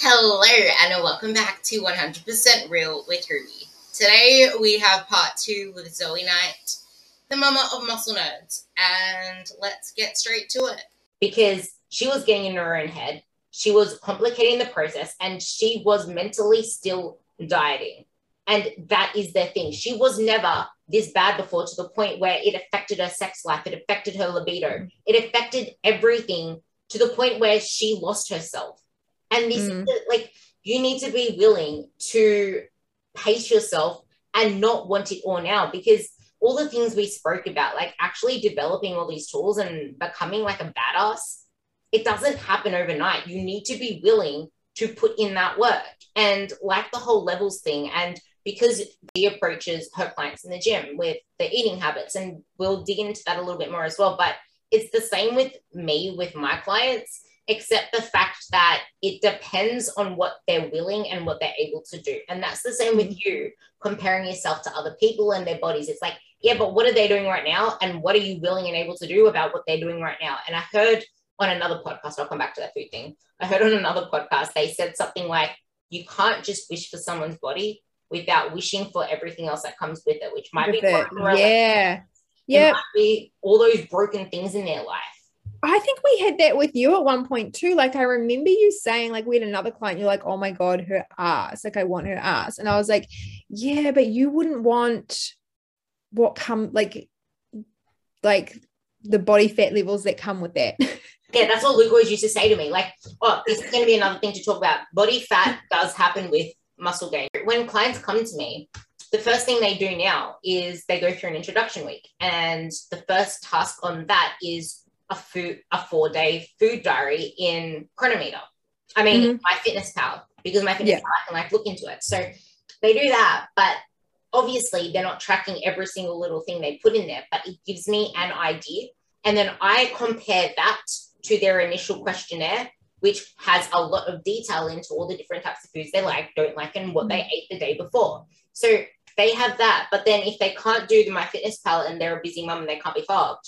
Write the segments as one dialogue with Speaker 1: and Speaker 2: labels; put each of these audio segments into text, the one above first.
Speaker 1: Hello, and welcome back to 100% Real with Ruby. Today we have part two with Zoe Knight, the mama of muscle nerds, and let's get straight to it.
Speaker 2: because she was getting in her own head. She was complicating the process and she was mentally still dieting. And that is their thing. She was never this bad before to the point where it affected her sex life, it affected her libido, it affected everything to the point where she lost herself. And this
Speaker 3: Mm.
Speaker 2: is like, you need to be willing to pace yourself and not want it all now because all the things we spoke about, like actually developing all these tools and becoming like a badass, it doesn't happen overnight. You need to be willing to put in that work. And like the whole levels thing, and because he approaches her clients in the gym with the eating habits, and we'll dig into that a little bit more as well. But it's the same with me with my clients, except the fact that it depends on what they're willing and what they're able to do. And that's the same with mm-hmm. you comparing yourself to other people and their bodies. It's like, yeah, but what are they doing right now? And what are you willing and able to do about what they're doing right now? And I heard on another podcast, I'll come back to that food thing. I heard on another podcast, they said something like, you can't just wish for someone's body without wishing for everything else that comes with it, which might
Speaker 3: With
Speaker 2: be.
Speaker 3: Yeah. Yeah.
Speaker 2: might be all those broken things in their life.
Speaker 3: I think we had that with you at one point too. Like I remember you saying, like, we had another client, you're like, oh my God, her ass. Like, I want her ass. And I was like, yeah, but you wouldn't want what come like like the body fat levels that come with that.
Speaker 2: Yeah, that's what Luke always used to say to me. Like, oh, this is going to be another thing to talk about. Body fat does happen with muscle gain. When clients come to me, the first thing they do now is they go through an introduction week. And the first task on that is a food, a four day food diary in Cronometer. I mean, mm-hmm. my fitness pal, because my fitness
Speaker 3: Yeah.
Speaker 2: pal, I can like look into it. So they do that, but obviously they're not tracking every single little thing they put in there, but it gives me an idea. And then I compare that to their initial questionnaire, which has a lot of detail into all the different types of foods they like, don't like, and what they mm-hmm. ate the day before. So they have that. But then if they can't do the My Fitness Pal and they're a busy mum and they can't be fogged,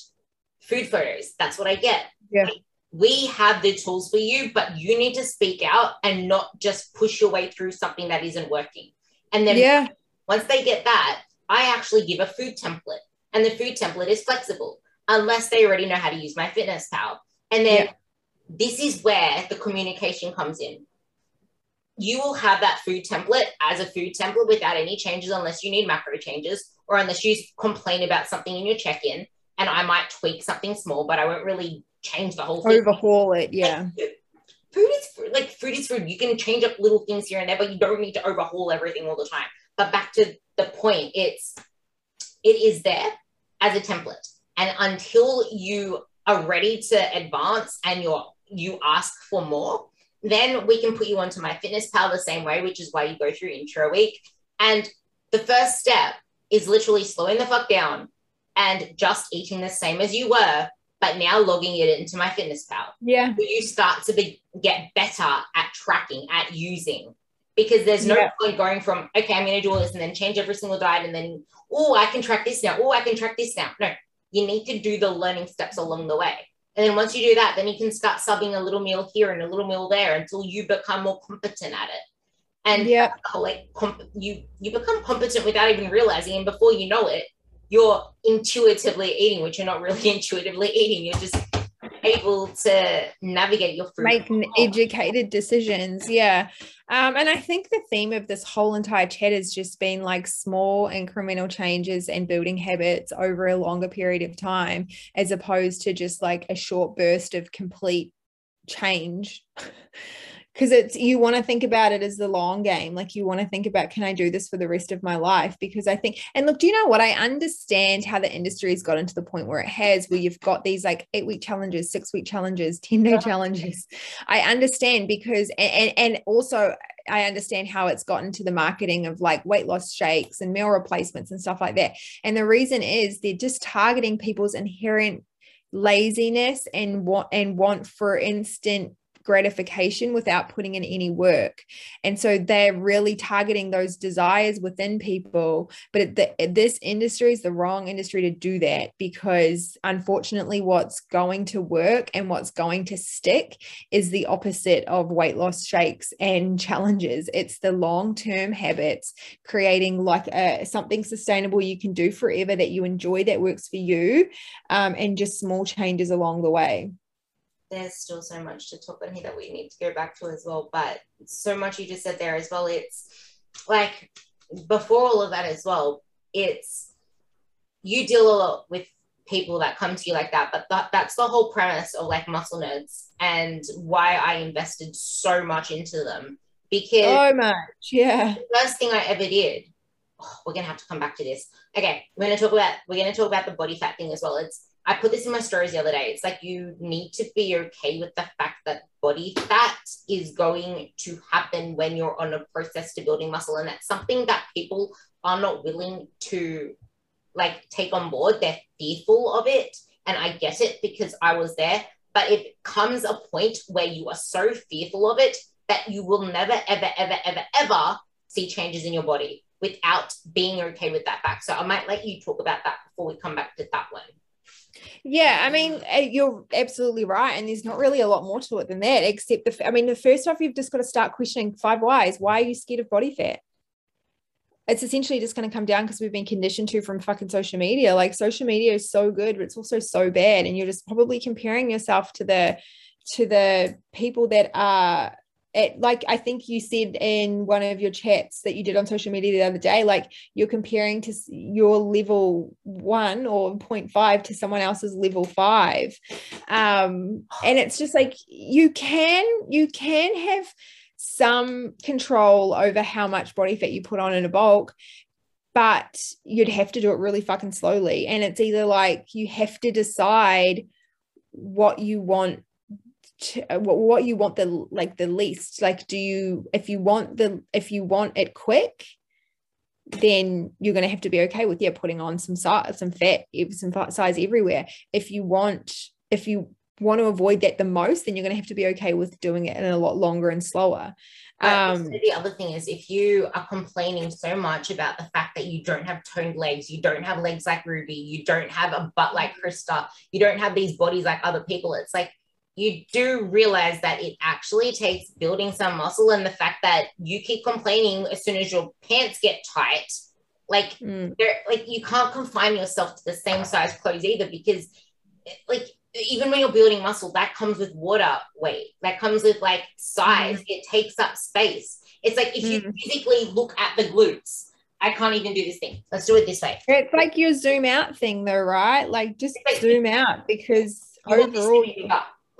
Speaker 2: food photos, that's what I get.
Speaker 3: Yeah.
Speaker 2: We have the tools for you, but you need to speak out and not just push your way through something that isn't working. And then
Speaker 3: yeah.
Speaker 2: once they get that, I actually give a food template. And the food template is flexible unless they already know how to use my fitness pal. And then
Speaker 3: Yeah.
Speaker 2: this is where the communication comes in. You will have that food template as a food template without any changes unless you need macro changes or unless you complain about something in your check-in and I might tweak something small, but I won't really change the whole thing
Speaker 3: Overhaul it. Yeah.
Speaker 2: food is food. Like food is food. You can change up little things here and there, but you don't need to overhaul everything all the time. But back to the point, it's it is there as a template, and until you are ready to advance and you're you ask for more, then we can put you onto my fitness pal the same way, which is why you go through intro week. And the first step is literally slowing the fuck down and just eating the same as you were, but now logging it into my fitness pal
Speaker 3: Yeah.
Speaker 2: you start to be, get better at tracking, at using. Because there's no
Speaker 3: Yeah.
Speaker 2: point going from, okay, I'm going to do all this and then change every single diet and then, oh, I can track this now. Oh, I can track this now. No, you need to do the learning steps along the way. And then once you do that, then you can start subbing a little meal here and a little meal there until you become more competent at it. And
Speaker 3: Yeah.
Speaker 2: like comp- you you become competent without even realizing, and before you know it, you're intuitively eating, which you're not really intuitively eating. You're just able to navigate your food.
Speaker 3: make educated decisions yeah um, and i think the theme of this whole entire chat has just been like small incremental changes and building habits over a longer period of time as opposed to just like a short burst of complete change because it's you want to think about it as the long game like you want to think about can i do this for the rest of my life because i think and look do you know what i understand how the industry has gotten to the point where it has where you've got these like eight week challenges six week challenges 10 day
Speaker 2: Yeah.
Speaker 3: challenges i understand because and, and and also I understand how it's gotten to the marketing of like weight loss shakes and meal replacements and stuff like that. And the reason is they're just targeting people's inherent laziness and want and want for instant gratification without putting in any work. And so they're really targeting those desires within people. But the, this industry is the wrong industry to do that because unfortunately, what's going to work and what's going to stick is the opposite of weight loss shakes and challenges. It's the long term habits, creating like a, something sustainable you can do forever that you enjoy that works for you, um, and just small changes along the way
Speaker 2: there's still so much to talk on here that we need to go back to as well. But so much you just said there as well. It's like before all of that as well, it's you deal a lot with people that come to you like that. But that, that's the whole premise of like muscle nerds and why I invested so much into them. Because
Speaker 3: so much, yeah.
Speaker 2: The first thing I ever did, oh, we're gonna have to come back to this. Okay, we're gonna talk about we're gonna talk about the body fat thing as well. It's I put this in my stories the other day. It's like you need to be okay with the fact that body fat is going to happen when you're on a process to building muscle. And that's something that people are not willing to like take on board. They're fearful of it. And I get it because I was there. But it comes a point where you are so fearful of it that you will never, ever, ever, ever, ever see changes in your body without being okay with that fact. So I might let you talk about that before we come back to that one.
Speaker 3: Yeah, I mean, eh, you're absolutely right. And there's not really a lot more to it than that, except the, I mean, the first off, you've just got to start questioning five whys. Why are you scared of body fat? It's essentially just going to come down because we've been conditioned to from fucking social media. Like social media is so good, but it's also so bad. And you're just probably comparing yourself to the, to the people that are it like I think you said in one of your chats that you did on social media the other day, like you're comparing to your level one or 0.5 to someone else's level five. Um, and it's just like you can you can have some control over how much body fat you put on in a bulk, but you'd have to do it really fucking slowly. And it's either like you have to decide what you want to, uh, what, what you want the like the least like do you if you want the if you want it quick then you're going to have to be okay with yeah putting on some size some fat some fat size everywhere if you want if you want to avoid that the most then you're going to have to be okay with doing it in a lot longer and slower
Speaker 2: um, the other thing is if you are complaining so much about the fact that you don't have toned legs, you don't have legs like Ruby, you don't have a butt like Krista, you don't have these bodies like other people. It's like you do realize that it actually takes building some muscle and the fact that you keep complaining as soon as your pants get tight like mm. like you can't confine yourself to the same size clothes either because like even when you're building muscle that comes with water weight that comes with like size mm. it takes up space it's like if mm. you physically look at the glutes I can't even do this thing. Let's do it this way.
Speaker 3: It's like your zoom out thing, though, right? Like just like, zoom out because overall,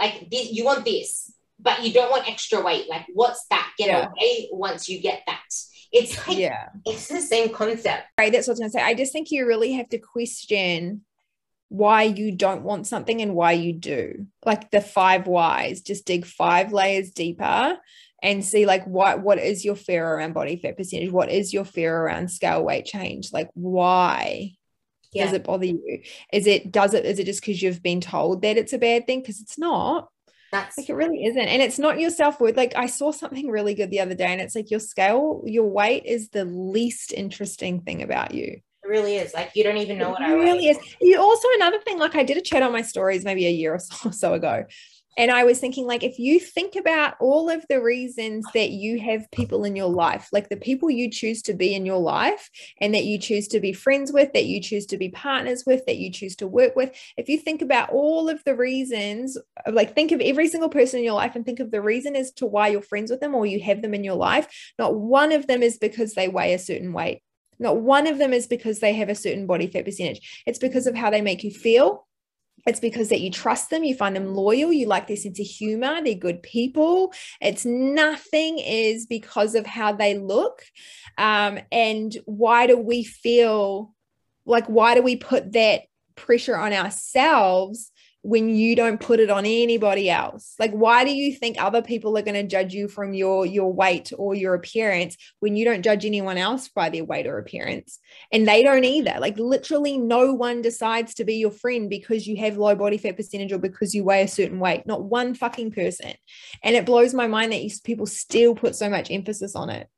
Speaker 2: like this, you want this, but you don't want extra weight. Like, what's that? Get yeah. away once you get that. It's like, yeah, it's the same concept.
Speaker 3: Right. That's what I was going to say. I just think you really have to question why you don't want something and why you do. Like the five whys, just dig five layers deeper and see like what what is your fear around body fat percentage? What is your fear around scale weight change? Like why? Yeah. does it bother you? Is it does it is it just because you've been told that it's a bad thing? Because it's not. That's like it really isn't. And it's not your self-worth. Like i saw something really good the other day and it's like your scale your weight is the least interesting thing about you.
Speaker 2: It really is. Like you don't even know
Speaker 3: it
Speaker 2: what
Speaker 3: I really is. You also another thing like i did a chat on my stories maybe a year or so, or so ago and I was thinking, like, if you think about all of the reasons that you have people in your life, like the people you choose to be in your life and that you choose to be friends with, that you choose to be partners with, that you choose to work with, if you think about all of the reasons, like, think of every single person in your life and think of the reason as to why you're friends with them or you have them in your life, not one of them is because they weigh a certain weight. Not one of them is because they have a certain body fat percentage. It's because of how they make you feel it's because that you trust them, you find them loyal, you like their sense of humor, they're good people. It's nothing is because of how they look. Um, and why do we feel like, why do we put that pressure on ourselves when you don't put it on anybody else? Like why do you think other people are going to judge you from your your weight or your appearance when you don't judge anyone else by their weight or appearance? And they don't either. Like literally no one decides to be your friend because you have low body fat percentage or because you weigh a certain weight. Not one fucking person. And it blows my mind that you, people still put so much emphasis on it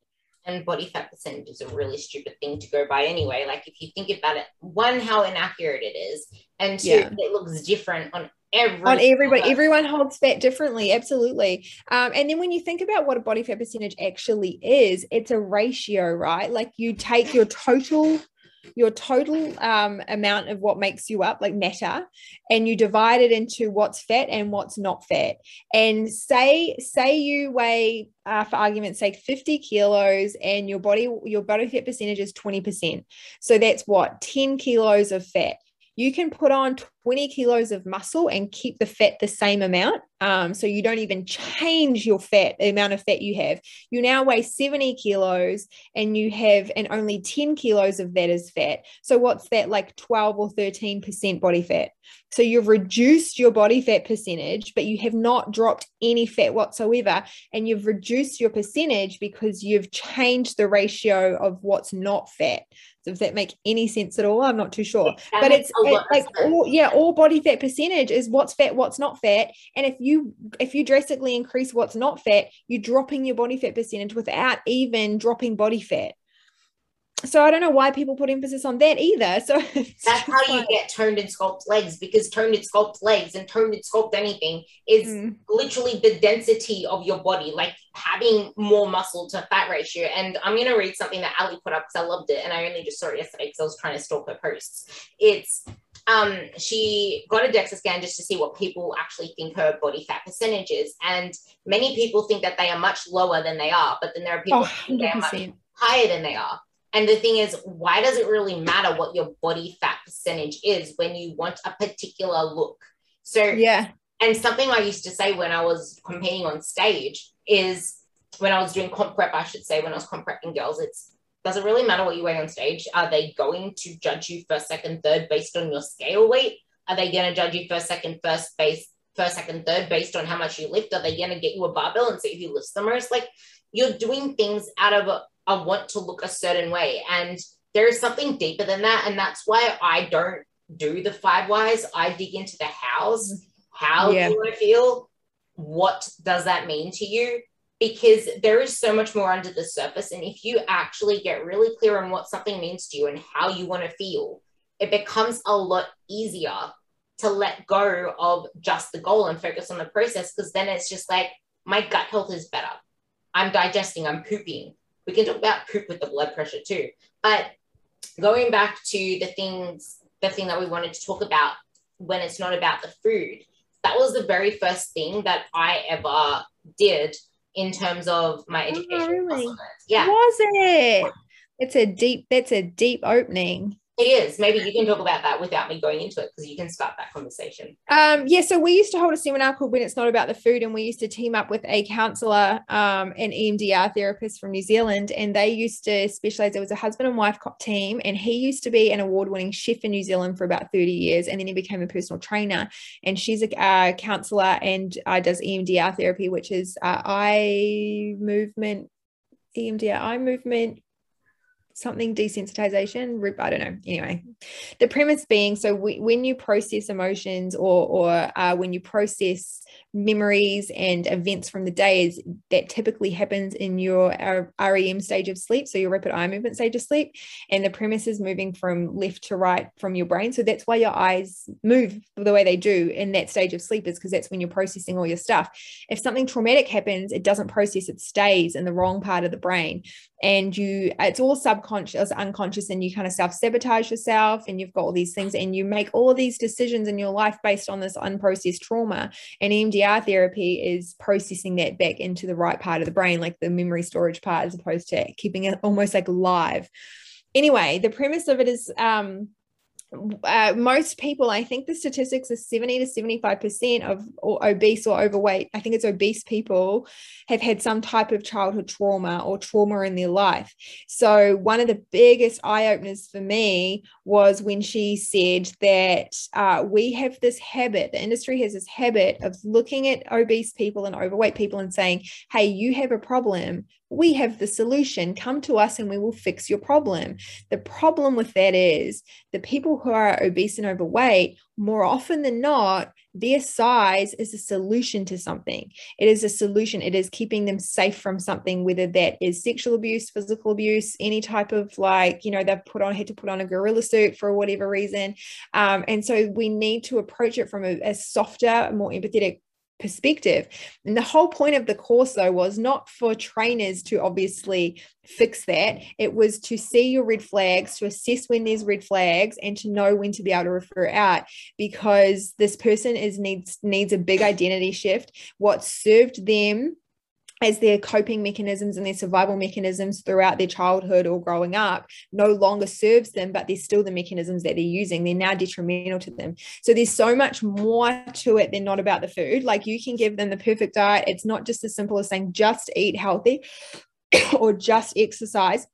Speaker 2: and body fat percentage is a really stupid thing to go by anyway. Like if you think about it, one, how inaccurate it is, and two, yeah. it looks different on every
Speaker 3: on everybody. Everyone holds fat differently, absolutely. Um, and then when you think about what a body fat percentage actually is, it's a ratio, right? Like you take your total your total um, amount of what makes you up, like matter, and you divide it into what's fat and what's not fat. And say say you weigh, uh, for argument's sake, 50 kilos, and your body your body fat percentage is 20%. So that's what 10 kilos of fat you can put on 20 kilos of muscle and keep the fat the same amount. Um, so you don't even change your fat, the amount of fat you have. You now weigh 70 kilos and you have, and only 10 kilos of that is fat. So what's that, like 12 or 13% body fat? So you've reduced your body fat percentage, but you have not dropped any fat whatsoever. And you've reduced your percentage because you've changed the ratio of what's not fat. Does that make any sense at all? I'm not too sure. That but it's it, like all yeah, all body fat percentage is what's fat, what's not fat. And if you if you drastically increase what's not fat, you're dropping your body fat percentage without even dropping body fat so I don't know why people put emphasis on that either. So
Speaker 2: that's how you get toned and sculpt legs because toned and sculpt legs and toned and sculpt anything is mm. literally the density of your body, like having more muscle to fat ratio. And I'm gonna read something that Ali put up because I loved it, and I only just saw it yesterday because I was trying to stalk her posts. It's um, she got a DEXA scan just to see what people actually think her body fat percentage is. And many people think that they are much lower than they are, but then there are people oh, who think they are much higher than they are. And the thing is, why does it really matter what your body fat percentage is when you want a particular look? So,
Speaker 3: yeah.
Speaker 2: And something I used to say when I was competing on stage is when I was doing comp prep, I should say, when I was comp prepping girls, it's does it really matter what you weigh on stage? Are they going to judge you first, second, third based on your scale weight? Are they going to judge you first, second, first base, first, second, third based on how much you lift? Are they going to get you a barbell and see if you lift the most? Like you're doing things out of a want to look a certain way. And there is something deeper than that. And that's why I don't do the five whys. I dig into the hows. How yeah. do I feel? What does that mean to you? Because there is so much more under the surface. And if you actually get really clear on what something means to you and how you want to feel, it becomes a lot easier to let go of just the goal and focus on the process. Because then it's just like, my gut health is better. I'm digesting, I'm pooping we can talk about poop with the blood pressure too. But going back to the things, the thing that we wanted to talk about when it's not about the food, that was the very first thing that I ever did in terms of my education. Oh, really?
Speaker 3: Yeah. Was it? It's a deep, that's a deep opening.
Speaker 2: It is. Maybe you can talk about that without me going into it because you can start that conversation.
Speaker 3: Um, yeah, so we used to hold a seminar called When It's Not About the Food, and we used to team up with a counselor, um, an EMDR therapist from New Zealand, and they used to specialize. There was a husband and wife team, and he used to be an award winning chef in New Zealand for about 30 years, and then he became a personal trainer. And she's a uh, counselor and uh, does EMDR therapy, which is uh, eye movement EMDR eye movement something desensitization i don't know anyway the premise being so we, when you process emotions or or uh, when you process memories and events from the days that typically happens in your REM stage of sleep, so your rapid eye movement stage of sleep, and the premise is moving from left to right from your brain. So that's why your eyes move the way they do in that stage of sleep, is because that's when you're processing all your stuff. If something traumatic happens, it doesn't process, it stays in the wrong part of the brain. And you, it's all subconscious, unconscious, and you kind of self sabotage yourself, and you've got all these things, and you make all these decisions in your life based on this unprocessed trauma. And EMDR therapy is processing that back into the right part of the brain, like the memory storage part, as opposed to keeping it almost like live. Anyway, the premise of it is um, uh, most people, I think the statistics are 70 to 75% of obese or overweight, I think it's obese people, have had some type of childhood trauma or trauma in their life. So, one of the biggest eye openers for me was when she said that uh, we have this habit, the industry has this habit of looking at obese people and overweight people and saying, hey, you have a problem we have the solution. Come to us and we will fix your problem. The problem with that is the people who are obese and overweight, more often than not, their size is a solution to something. It is a solution. It is keeping them safe from something, whether that is sexual abuse, physical abuse, any type of like, you know, they've put on, had to put on a gorilla suit for whatever reason. Um, and so we need to approach it from a, a softer, more empathetic perspective. And the whole point of the course, though, was not for trainers to obviously fix that. It was to see your red flags, to assess when there's red flags, and to know when to be able to refer out because this person is needs needs a big identity shift. What served them as their coping mechanisms and their survival mechanisms throughout their childhood or growing up no longer serves them, but they're still the mechanisms that they're using. They're now detrimental to them. So there's so much more to it than not about the food. Like you can give them the perfect diet. It's not just as simple as saying just eat healthy or just exercise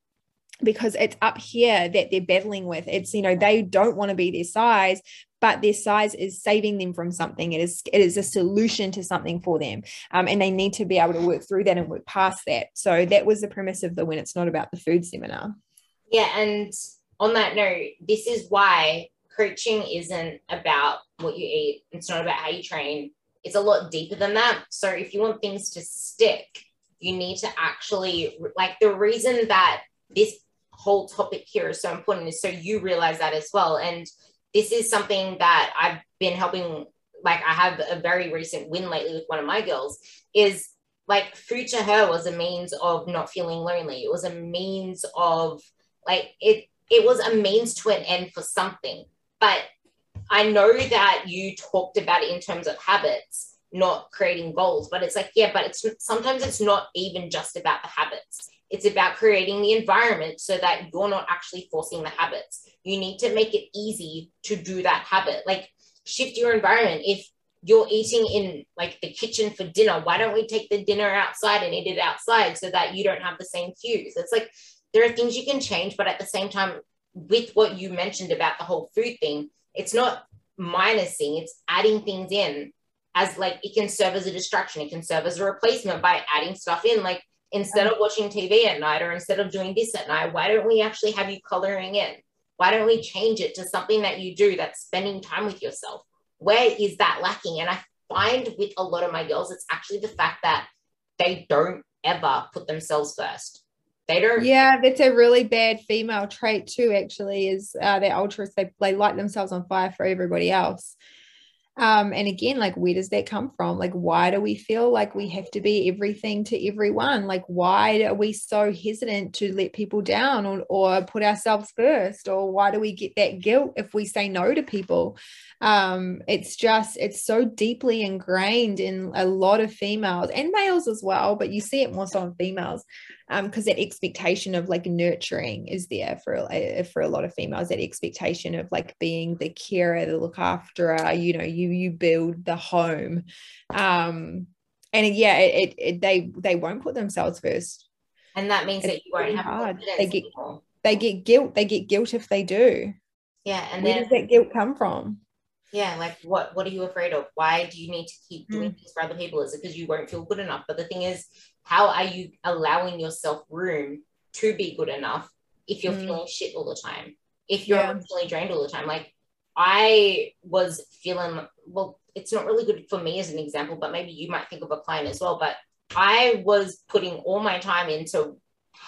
Speaker 3: because it's up here that they're battling with. It's, you know, they don't want to be their size, but their size is saving them from something. It is it is a solution to something for them, um, and they need to be able to work through that and work past that. So that was the premise of the when it's not about the food seminar.
Speaker 2: Yeah, and on that note, this is why coaching isn't about what you eat. It's not about how you train. It's a lot deeper than that. So if you want things to stick, you need to actually like the reason that this whole topic here is so important is so you realize that as well. And this is something that I've been helping. Like I have a very recent win lately with one of my girls is like food to her was a means of not feeling lonely. It was a means of like it it was a means to an end for something. But I know that you talked about it in terms of habits, not creating goals. But it's like, yeah, but it's sometimes it's not even just about the habits. It's about creating the environment so that you're not actually forcing the habits. You need to make it easy to do that habit. Like shift your environment. If you're eating in like the kitchen for dinner, why don't we take the dinner outside and eat it outside so that you don't have the same cues? It's like there are things you can change, but at the same time, with what you mentioned about the whole food thing, it's not minusing, it's adding things in as like it can serve as a distraction, it can serve as a replacement by adding stuff in. Like instead of watching TV at night or instead of doing this at night, why don't we actually have you coloring in? Why don't we change it to something that you do that's spending time with yourself? Where is that lacking? And I find with a lot of my girls, it's actually the fact that they don't ever put themselves first. They don't.
Speaker 3: Yeah, that's a really bad female trait too. Actually, is uh, they're ultras. They they light themselves on fire for everybody else. Um, and again, like, where does that come from? Like, why do we feel like we have to be everything to everyone? Like, why are we so hesitant to let people down or, or put ourselves first? Or why do we get that guilt if we say no to people? Um, it's just, it's so deeply ingrained in a lot of females and males as well, but you see it more so in females because um, that expectation of like nurturing is there for uh, for a lot of females that expectation of like being the carer the look after you know you you build the home. Um and yeah it, it, they they won't put themselves first.
Speaker 2: And that means
Speaker 3: it's
Speaker 2: that you won't have
Speaker 3: hard. they get anymore. they get guilt they get guilt if they do.
Speaker 2: Yeah and
Speaker 3: where
Speaker 2: then,
Speaker 3: does that guilt come from?
Speaker 2: Yeah like what what are you afraid of? Why do you need to keep doing mm. things for other people? Is it because you won't feel good enough? But the thing is how are you allowing yourself room to be good enough if you're mm. feeling shit all the time? If you're yeah. emotionally drained all the time? Like i was feeling well it's not really good for me as an example but maybe you might think of a client as well but i was putting all my time into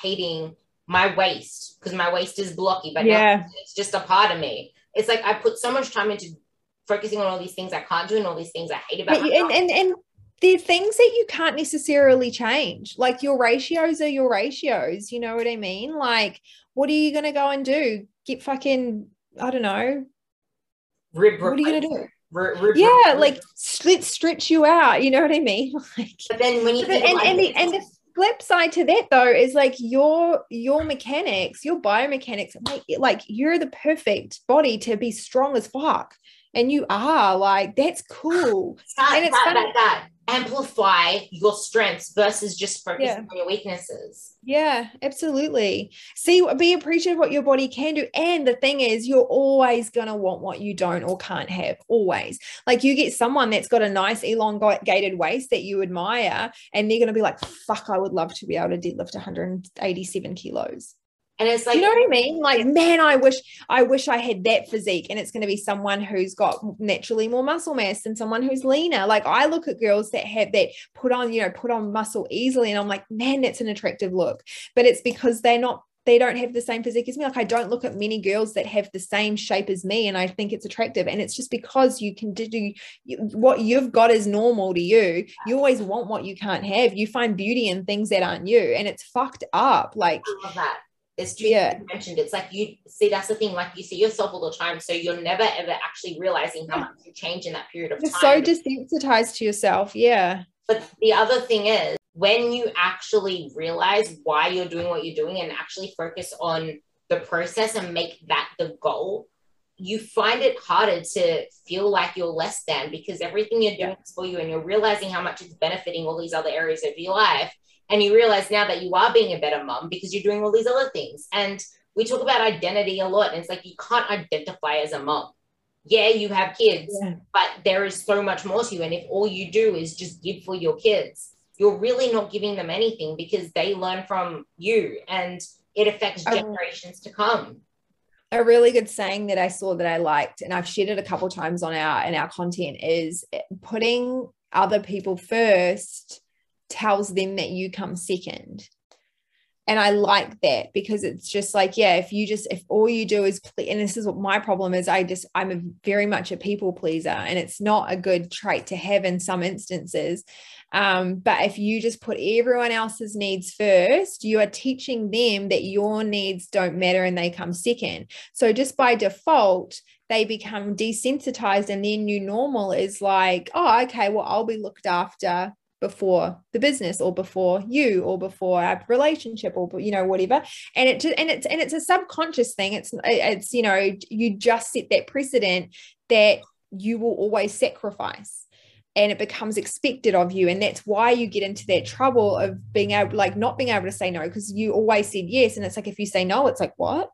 Speaker 2: hating my waist because my waist is blocky but yeah. it's just a part of me. It's like i put so much time into focusing on all these things i can't do and all these things i hate about
Speaker 3: and, and, and they're things that you can't necessarily change. Like your ratios are your ratios. You know what I mean? Like, what are you going to go and do? Get fucking, I don't know.
Speaker 2: Rib,
Speaker 3: what are you going to do? Rib, rib, yeah, like let's stretch you out. You know what I mean? Like,
Speaker 2: but then when you
Speaker 3: and, and, the, and the flip side to that though is like your your mechanics, your biomechanics, like, like you're the perfect body to be strong as fuck. And you are like that's cool. And it's
Speaker 2: that,
Speaker 3: funny-
Speaker 2: that amplify your strengths versus just focusing
Speaker 3: Yeah.
Speaker 2: on your weaknesses.
Speaker 3: Yeah, absolutely. See, be appreciative of what your body can do. And the thing is, you're always going to want what you don't or can't have. Always. Like you get someone that's got a nice elongated waist that you admire, and they're going to be like, fuck, I would love to be able to deadlift 187 kilos.
Speaker 2: And it's like
Speaker 3: you know what I mean? Like, man, I wish I wish I had that physique. And it's going to be someone who's got naturally more muscle mass than someone who's leaner. Like I look at girls that have that put on, you know, put on muscle easily, and I'm like, man, that's an attractive look. But it's because they're not they don't have the same physique as me. Like I don't look at many girls that have the same shape as me and I think it's attractive. And it's just because you can do what you've got is normal to you. You always want what you can't have. You find beauty in things that aren't you. And it's fucked up. Like,
Speaker 2: I love that. It's.
Speaker 3: Yeah.
Speaker 2: You mentioned it's like you see that's the thing. Like you see yourself all the time, so you're never ever actually realizing how much you change in that period of time.
Speaker 3: so desensitized to yourself. Yeah.
Speaker 2: But the other thing is, when you actually realize why you're doing what you're doing and actually focus on the process and make that the goal, you find it harder to feel like you're less than because everything you're doing is for you and you're realizing how much it's benefiting all these other areas of your life. And you realize now that you are being a better mom because you're doing all these other things. And we talk about identity a lot, and it's like you can't identify as a mom. Yeah, you have kids,
Speaker 3: Yeah.
Speaker 2: but there is so much more to you. And if all you do is just give for your kids, you're really not giving them anything because they learn from you and it affects generations to come.
Speaker 3: a really good saying that I saw that I liked, and I've shared it a couple times on our in our content, is putting other people first tells them that you come second. And I like that because it's just like, yeah, if you just, if all you do is, ple- and this is what my problem is, I just, I'm a very much a people pleaser, and it's not a good trait to have in some instances. Um, but if you just put everyone else's needs first, you are teaching them that your needs don't matter and they come second. So just by default, they become desensitized, and their new normal is like, oh, okay, well, I'll be looked after before the business or before you or before our relationship or you know whatever. And it just and it's and it's a subconscious thing. It's it's you know you just set that precedent that you will always sacrifice and it becomes expected of you. And that's why you get into that trouble of being able like not being able to say no because you always said yes. And it's like if you say no it's like what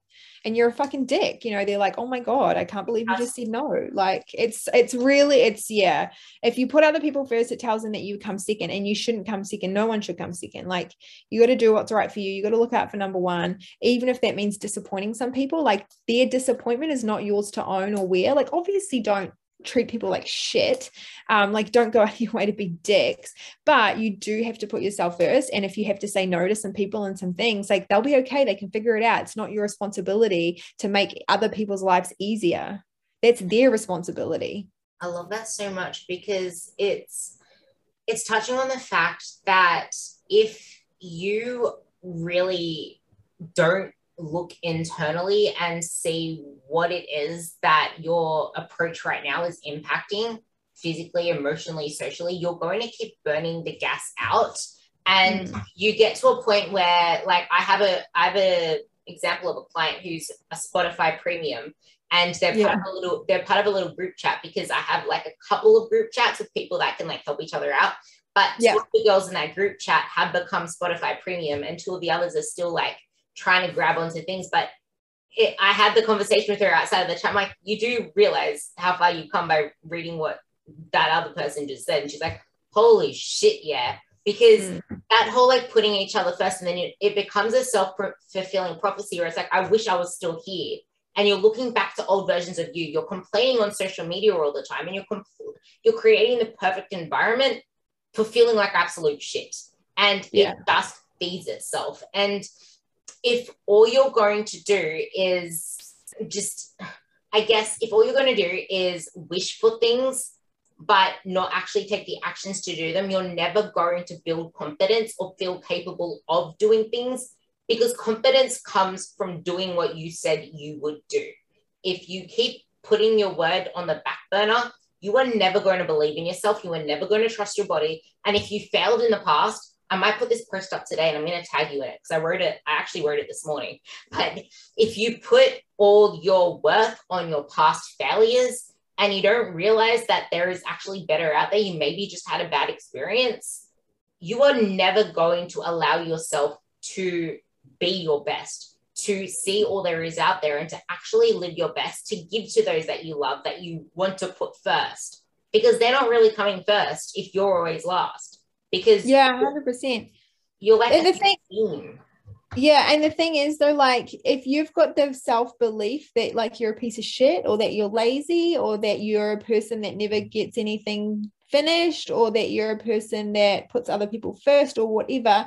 Speaker 3: and you're a fucking dick you know they're like oh my god i can't believe you just said no. Like it's it's really it's yeah. If you put other people first it tells them that you come second and you shouldn't come second. No one should come second. Like you got to do what's right for you. You got to look out for number one. Even if that means disappointing some people like their disappointment is not yours to own or wear. Like obviously don't treat people like shit. Um like don't go out of your way to be dicks but you do have to put yourself first. And if you have to say no to some people and some things like they'll be okay. They can figure it out. It's not your responsibility to make other people's lives easier. That's their responsibility.
Speaker 2: I love that so much because it's it's touching on the fact that if you really don't look internally and see what it is that your approach right now is impacting physically, emotionally, socially, you're going to keep burning the gas out. And mm. you get to a point where like I have a I have a example of a client who's a Spotify premium and they're
Speaker 3: Yeah.
Speaker 2: part of a little they're part of a little group chat because I have like a couple of group chats with people that can like help each other out. But
Speaker 3: Yeah.
Speaker 2: two of the girls in that group chat have become Spotify premium and two of the others are still like trying to grab onto things. But it, I had the conversation with her outside of the chat. I'm like, you do realize how far you've come by reading what that other person just said. And she's like, holy shit, yeah. Because
Speaker 3: Mm.
Speaker 2: that whole like putting each other first and then it, it becomes a self-fulfilling prophecy where it's like, I wish I was still here. And you're looking back to old versions of you. You're complaining on social media all the time and you're, compl- you're creating the perfect environment for feeling like absolute shit. And
Speaker 3: Yeah.
Speaker 2: it just feeds itself. And if all you're going to do is just, I guess, if all you're going to do is wish for things, but not actually take the actions to do them, you're never going to build confidence or feel capable of doing things because confidence comes from doing what you said you would do. If you keep putting your word on the back burner, you are never going to believe in yourself. You are never going to trust your body. And if you failed in the past, I might put this post up today and I'm going to tag you in it because I wrote it. I actually wrote it this morning. But if you put all your work on your past failures and you don't realize that there is actually better out there, you maybe just had a bad experience, you are never going to allow yourself to be your best, to see all there is out there, and to actually live your best, to give to those that you love, that you want to put first, because they're not really coming first if you're always last. Because
Speaker 3: yeah, hundred percent.
Speaker 2: You're like
Speaker 3: And the thing-
Speaker 2: team.
Speaker 3: Yeah, and the thing is though, like if you've got the self-belief that like you're a piece of shit or that you're lazy or that you're a person that never gets anything finished or that you're a person that puts other people first or whatever,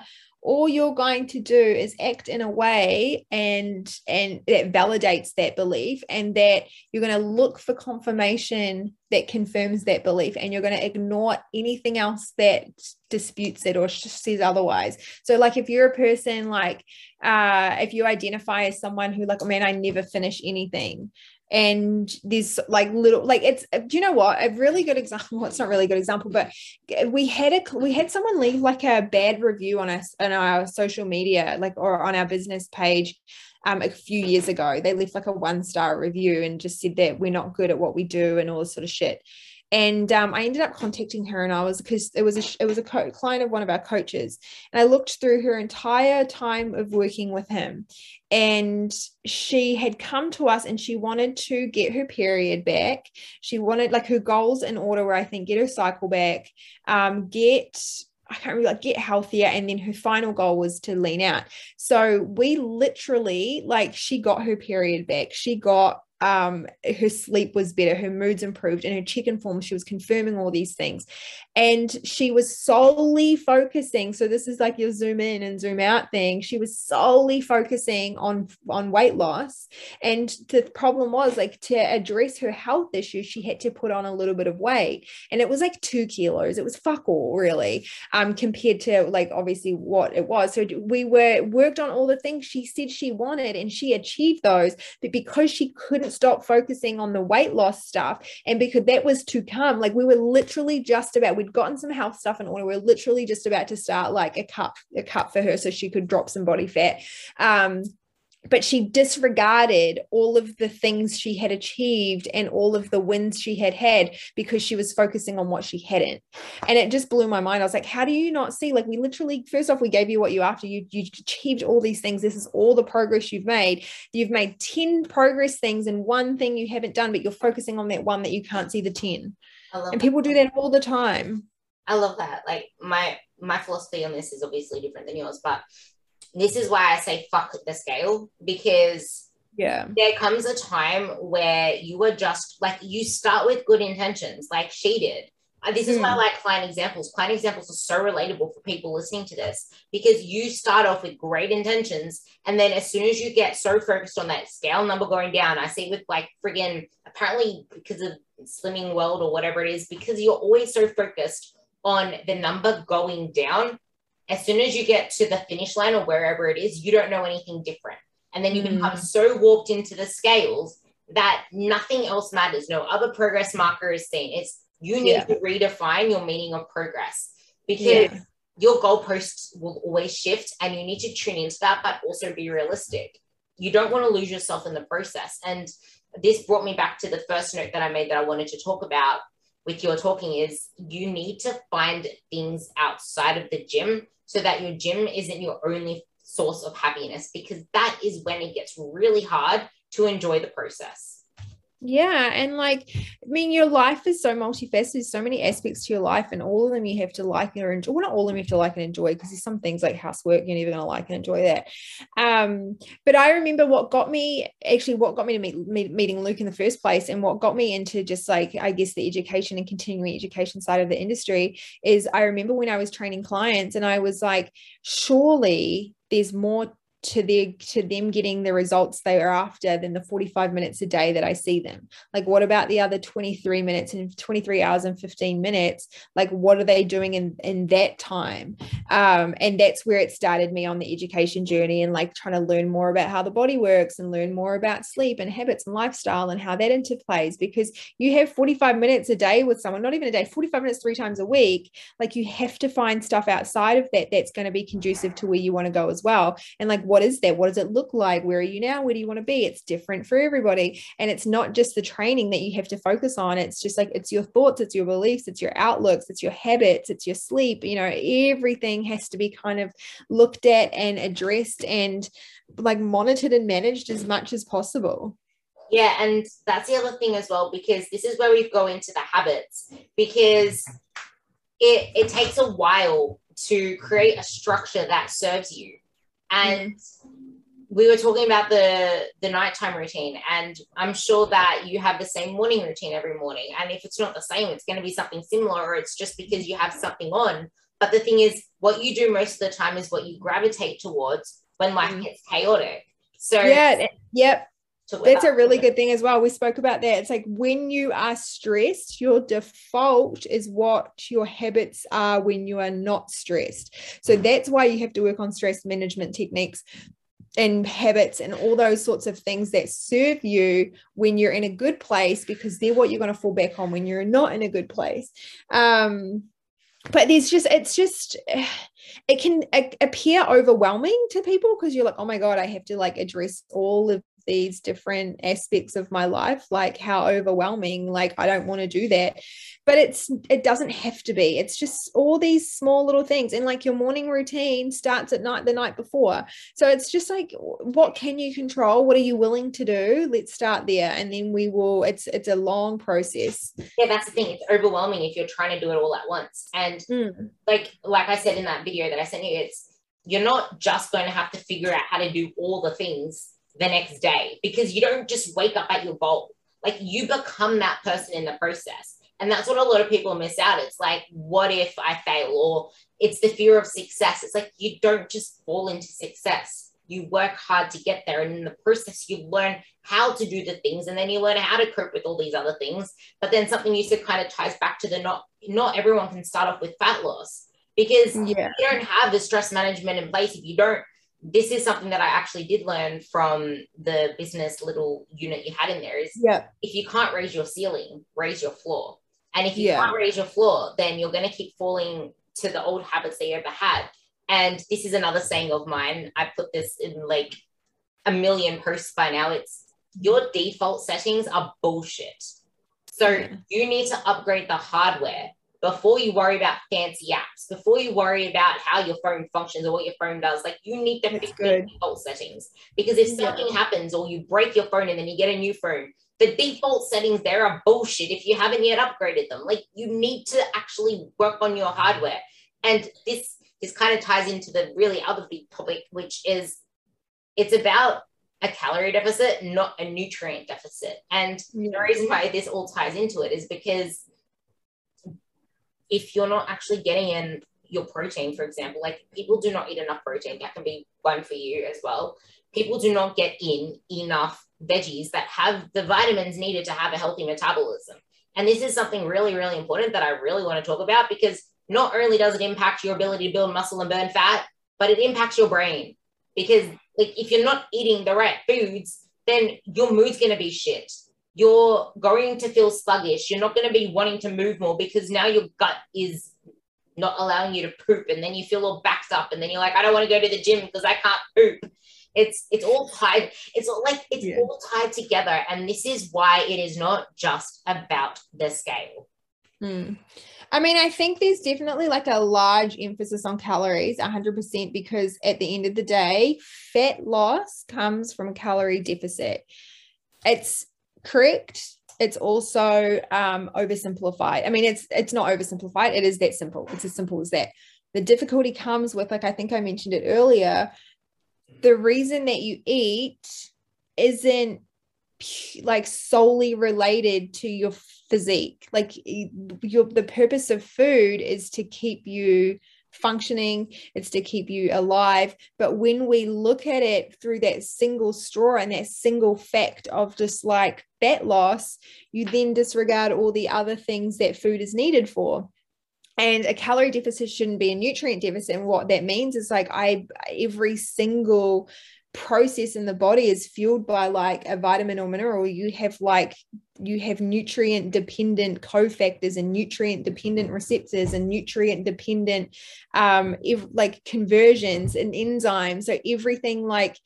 Speaker 3: all you're going to do is act in a way and and that validates that belief and that you're going to look for confirmation that confirms that belief and you're going to ignore anything else that disputes it or says otherwise. So like if you're a person like uh if you identify as someone who like oh man i never finish anything and this like little like it's do you know what? A really good example it's not really a good example but we had a we had someone leave like a bad review on us on our social media like or on our business page um, a few years ago. They left like a one star review and just said that we're not good at what we do and all this sort of shit and um, I ended up contacting her, and I was because it was a it was a co- client of one of our coaches, and I looked through her entire time of working with him, and she had come to us and she wanted to get her period back. She wanted like her goals in order, where I think get her cycle back, um, get I can't really like get healthier. And then her final goal was to lean out. So we literally like she got her period back. She got um her sleep was better her moods improved and her chicken form she was confirming all these things and she was solely focusing so this is like your zoom in and zoom out thing she was solely focusing on on weight loss. And the problem was like to address her health issues she had to put on a little bit of weight. And it was like two kilos. It was fuck all really um compared to like obviously what it was. So we were worked on all the things she said she wanted and she achieved those but because she couldn't stop focusing on the weight loss stuff and because that was to come like we were literally just about we'd gotten some health stuff in order. We are literally just about to start like a cup a cup for her so she could drop some body fat. Um but she disregarded all of the things she had achieved and all of the wins she had had because she was focusing on what she hadn't. And it just blew my mind. I was like how do you not see? Like we literally first off we gave you what you after you you achieved all these things. This is all the progress you've made. You've made 10 progress things and one thing you haven't done but you're focusing on that one that you can't see the 10 And
Speaker 2: that.
Speaker 3: people do that all the time
Speaker 2: I love that. Like my my philosophy on this is obviously different than yours, but this is why I say fuck the scale because
Speaker 3: yeah
Speaker 2: there comes a time where you are just like you start with good intentions, like she did. Uh, This is why I like client examples. Client examples are so relatable for people listening to this because you start off with great intentions, and then as soon as you get so focused on that scale number going down, I see with like friggin' apparently because of slimming world or whatever it is, because you're always so focused on the number going down. As soon as you get to the finish line or wherever it is, you don't know anything different. And then you
Speaker 3: Mm.
Speaker 2: become so warped into the scales that nothing else matters. No other progress marker is seen. It's you need
Speaker 3: Yeah.
Speaker 2: to redefine your meaning of progress because
Speaker 3: Yeah.
Speaker 2: your goalposts will always shift and you need to tune into that, but also be realistic. You don't want to lose yourself in the process. And this brought me back to the first note that I made that I wanted to talk about with your talking is you need to find things outside of the gym so that your gym isn't your only source of happiness because that is when it gets really hard to enjoy the process.
Speaker 3: Yeah. And like, I mean, your life is so multifaceted, so many aspects to your life, and all of them you have to like or enjoy. Well, not all of them you have to like and enjoy, because there's some things like housework, you're never going to like and enjoy that. Um, but I remember what got me actually, what got me to meet, meet meeting Luke in the first place, and what got me into just like, I guess, the education and continuing education side of the industry is I remember when I was training clients and I was like, surely there's more to the to them getting the results they are after than the 45 minutes a day that I see them? Like what about the other 23 minutes and 23 hours and 15 minutes? Like what are they doing in in that time? Um, and that's where it started me on the education journey and like trying to learn more about how the body works and learn more about sleep and habits and lifestyle and how that interplays because you have 45 minutes a day with someone, not even a day, 45 minutes three times a week. Like you have to find stuff outside of that that's going to be conducive to where you want to go as well. And like what is that? What does it look like? Where are you now? Where do you want to be? It's different for everybody. And it's not just the training that you have to focus on. It's just like it's your thoughts, it's your beliefs, it's your outlooks, it's your habits, it's your sleep. You know, everything has to be kind of looked at and addressed and like monitored and managed as much as possible.
Speaker 2: Yeah, and that's the other thing as well, because this is where we go into the habits, because it it takes a while to create a structure that serves you. And mm. we were talking about the the nighttime routine, and I'm sure that you have the same morning routine every morning. And if it's not the same, it's going to be something similar, or it's just because you have something on. But the thing is, what you do most of the time is what you gravitate towards when life mm. gets chaotic. So
Speaker 3: yeah, yep. That's a really good thing as well. We spoke about that. It's like when you are stressed, your default is what your habits are when you are not stressed. So that's why you have to work on stress management techniques and habits and all those sorts of things that serve you when you're in a good place because they're what you're going to fall back on when you're not in a good place. Um, but there's just it's just it can appear overwhelming to people because you're like oh my god i have to like address all of these different aspects of my life like how overwhelming like i don't want to do that. But it's it doesn't have to be. It's just all these small little things and like your morning routine starts at night the night before. So it's just like what can you control? What are you willing to do? Let's start there and then we will it's it's a long process.
Speaker 2: Yeah that's the thing. It's overwhelming if you're trying to do it all at once. And mm. like like i said in that video that i sent you it's you're not just going to have to figure out how to do all the things the next day because you don't just wake up at your goal. Like you become that person in the process. And that's what a lot of people miss out. It's like, what if I fail? Or it's the fear of success. It's like you don't just fall into success. You work hard to get there. And in the process, you learn how to do the things and then you learn how to cope with all these other things. But then something you said kind of ties back to the not not everyone can start off with fat loss because yeah. you don't have the stress management in place if you don't this is something that I actually did learn from the business little unit you had in there is
Speaker 3: yeah.
Speaker 2: if you can't raise your ceiling, raise your floor. And if you yeah. can't raise your floor, then you're going to keep falling to the old habits that you ever had. And this is another saying of mine. I put this in like a million posts by now. It's your default settings are bullshit. So yeah. you need to upgrade the hardware before you worry about fancy apps, before you worry about how your phone functions or what your phone does, like you need to fix the default settings. Because if something yeah. happens or you break your phone and then you get a new phone, the default settings there are bullshit if you haven't yet upgraded them. Like you need to actually work on your hardware. And this this kind of ties into the really other big topic, which is it's about a calorie deficit, not a nutrient deficit. And the reason why this all ties into it is because if you're not actually getting in your protein, for example, like people do not eat enough protein, that can be one for you as well. People do not get in enough veggies that have the vitamins needed to have a healthy metabolism. And this is something really, really important that I really want to talk about because not only does it impact your ability to build muscle and burn fat, but it impacts your brain. Because like if you're not eating the right foods, then your mood's gonna be shit you're going to feel sluggish. You're not going to be wanting to move more because now your gut is not allowing you to poop. And then you feel all backed up. And then you're like, I don't want to go to the gym because I can't poop. It's it's all tied. It's all like it's yeah. all tied together. And this is why it is not just about the scale.
Speaker 3: Hmm. I mean, I think there's definitely like a large emphasis on calories, 100%, because at the end of the day, fat loss comes from calorie deficit. It's correct. It's also um, oversimplified. I mean it's it's not oversimplified. It is that simple. It's as simple as that. The difficulty comes with like i think i mentioned it earlier the reason that you eat isn't like solely related to your physique. Like your the purpose of food is to keep you functioning, it's to keep you alive. But when we look at it through that single straw and that single fact of just like fat loss, you then disregard all the other things that food is needed for. And a calorie deficit shouldn't be a nutrient deficit. And what that means is like I every single process in the body is fueled by like a vitamin or mineral. You have like you have nutrient dependent cofactors and nutrient dependent receptors and nutrient dependent um if, like conversions and enzymes. So everything like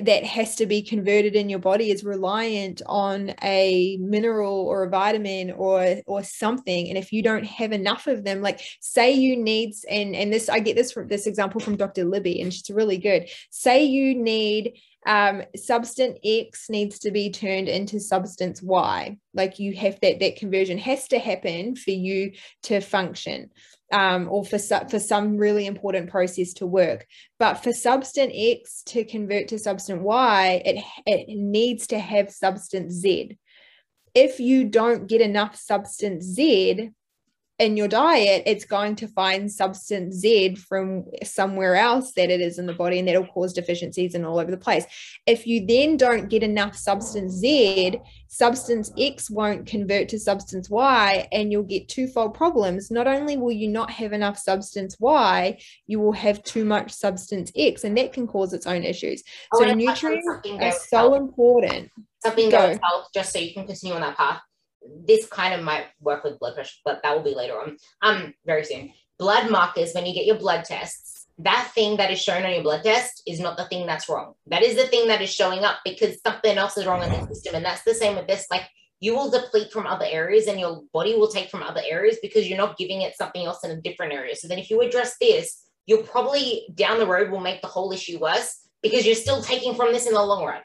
Speaker 3: that has to be converted in your body is reliant on a mineral or a vitamin or or something. And if you don't have enough of them like say you need and and this i get this from this example from dr libby and she's really good. Say you need um, substance X needs to be turned into substance Y. Like you have that that conversion has to happen for you to function um, or for, for some really important process to work. But for substance X to convert to substance Y, it, it needs to have substance Z. If you don't get enough substance Z, in your diet, it's going to find substance Z from somewhere else that it is in the body, and that'll cause deficiencies and all over the place. If you then don't get enough substance Z, substance X won't convert to substance Y, and you'll get twofold problems. Not only will you not have enough substance Y, you will have too much substance X, and that can cause its own issues. So, nutrients are so important.
Speaker 2: Something that help, just so you can continue on that path this kind of might work with blood pressure, but that will be later on. Um, very soon. Blood markers, when you get your blood tests, that thing that is shown on your blood test is not the thing that's wrong. That is the thing that is showing up because something else is wrong in the system. And that's the same with this. Like you will deplete from other areas and your body will take from other areas because you're not giving it something else in a different area. So then if you address this, you'll probably down the road will make the whole issue worse because you're still taking from this in the long run.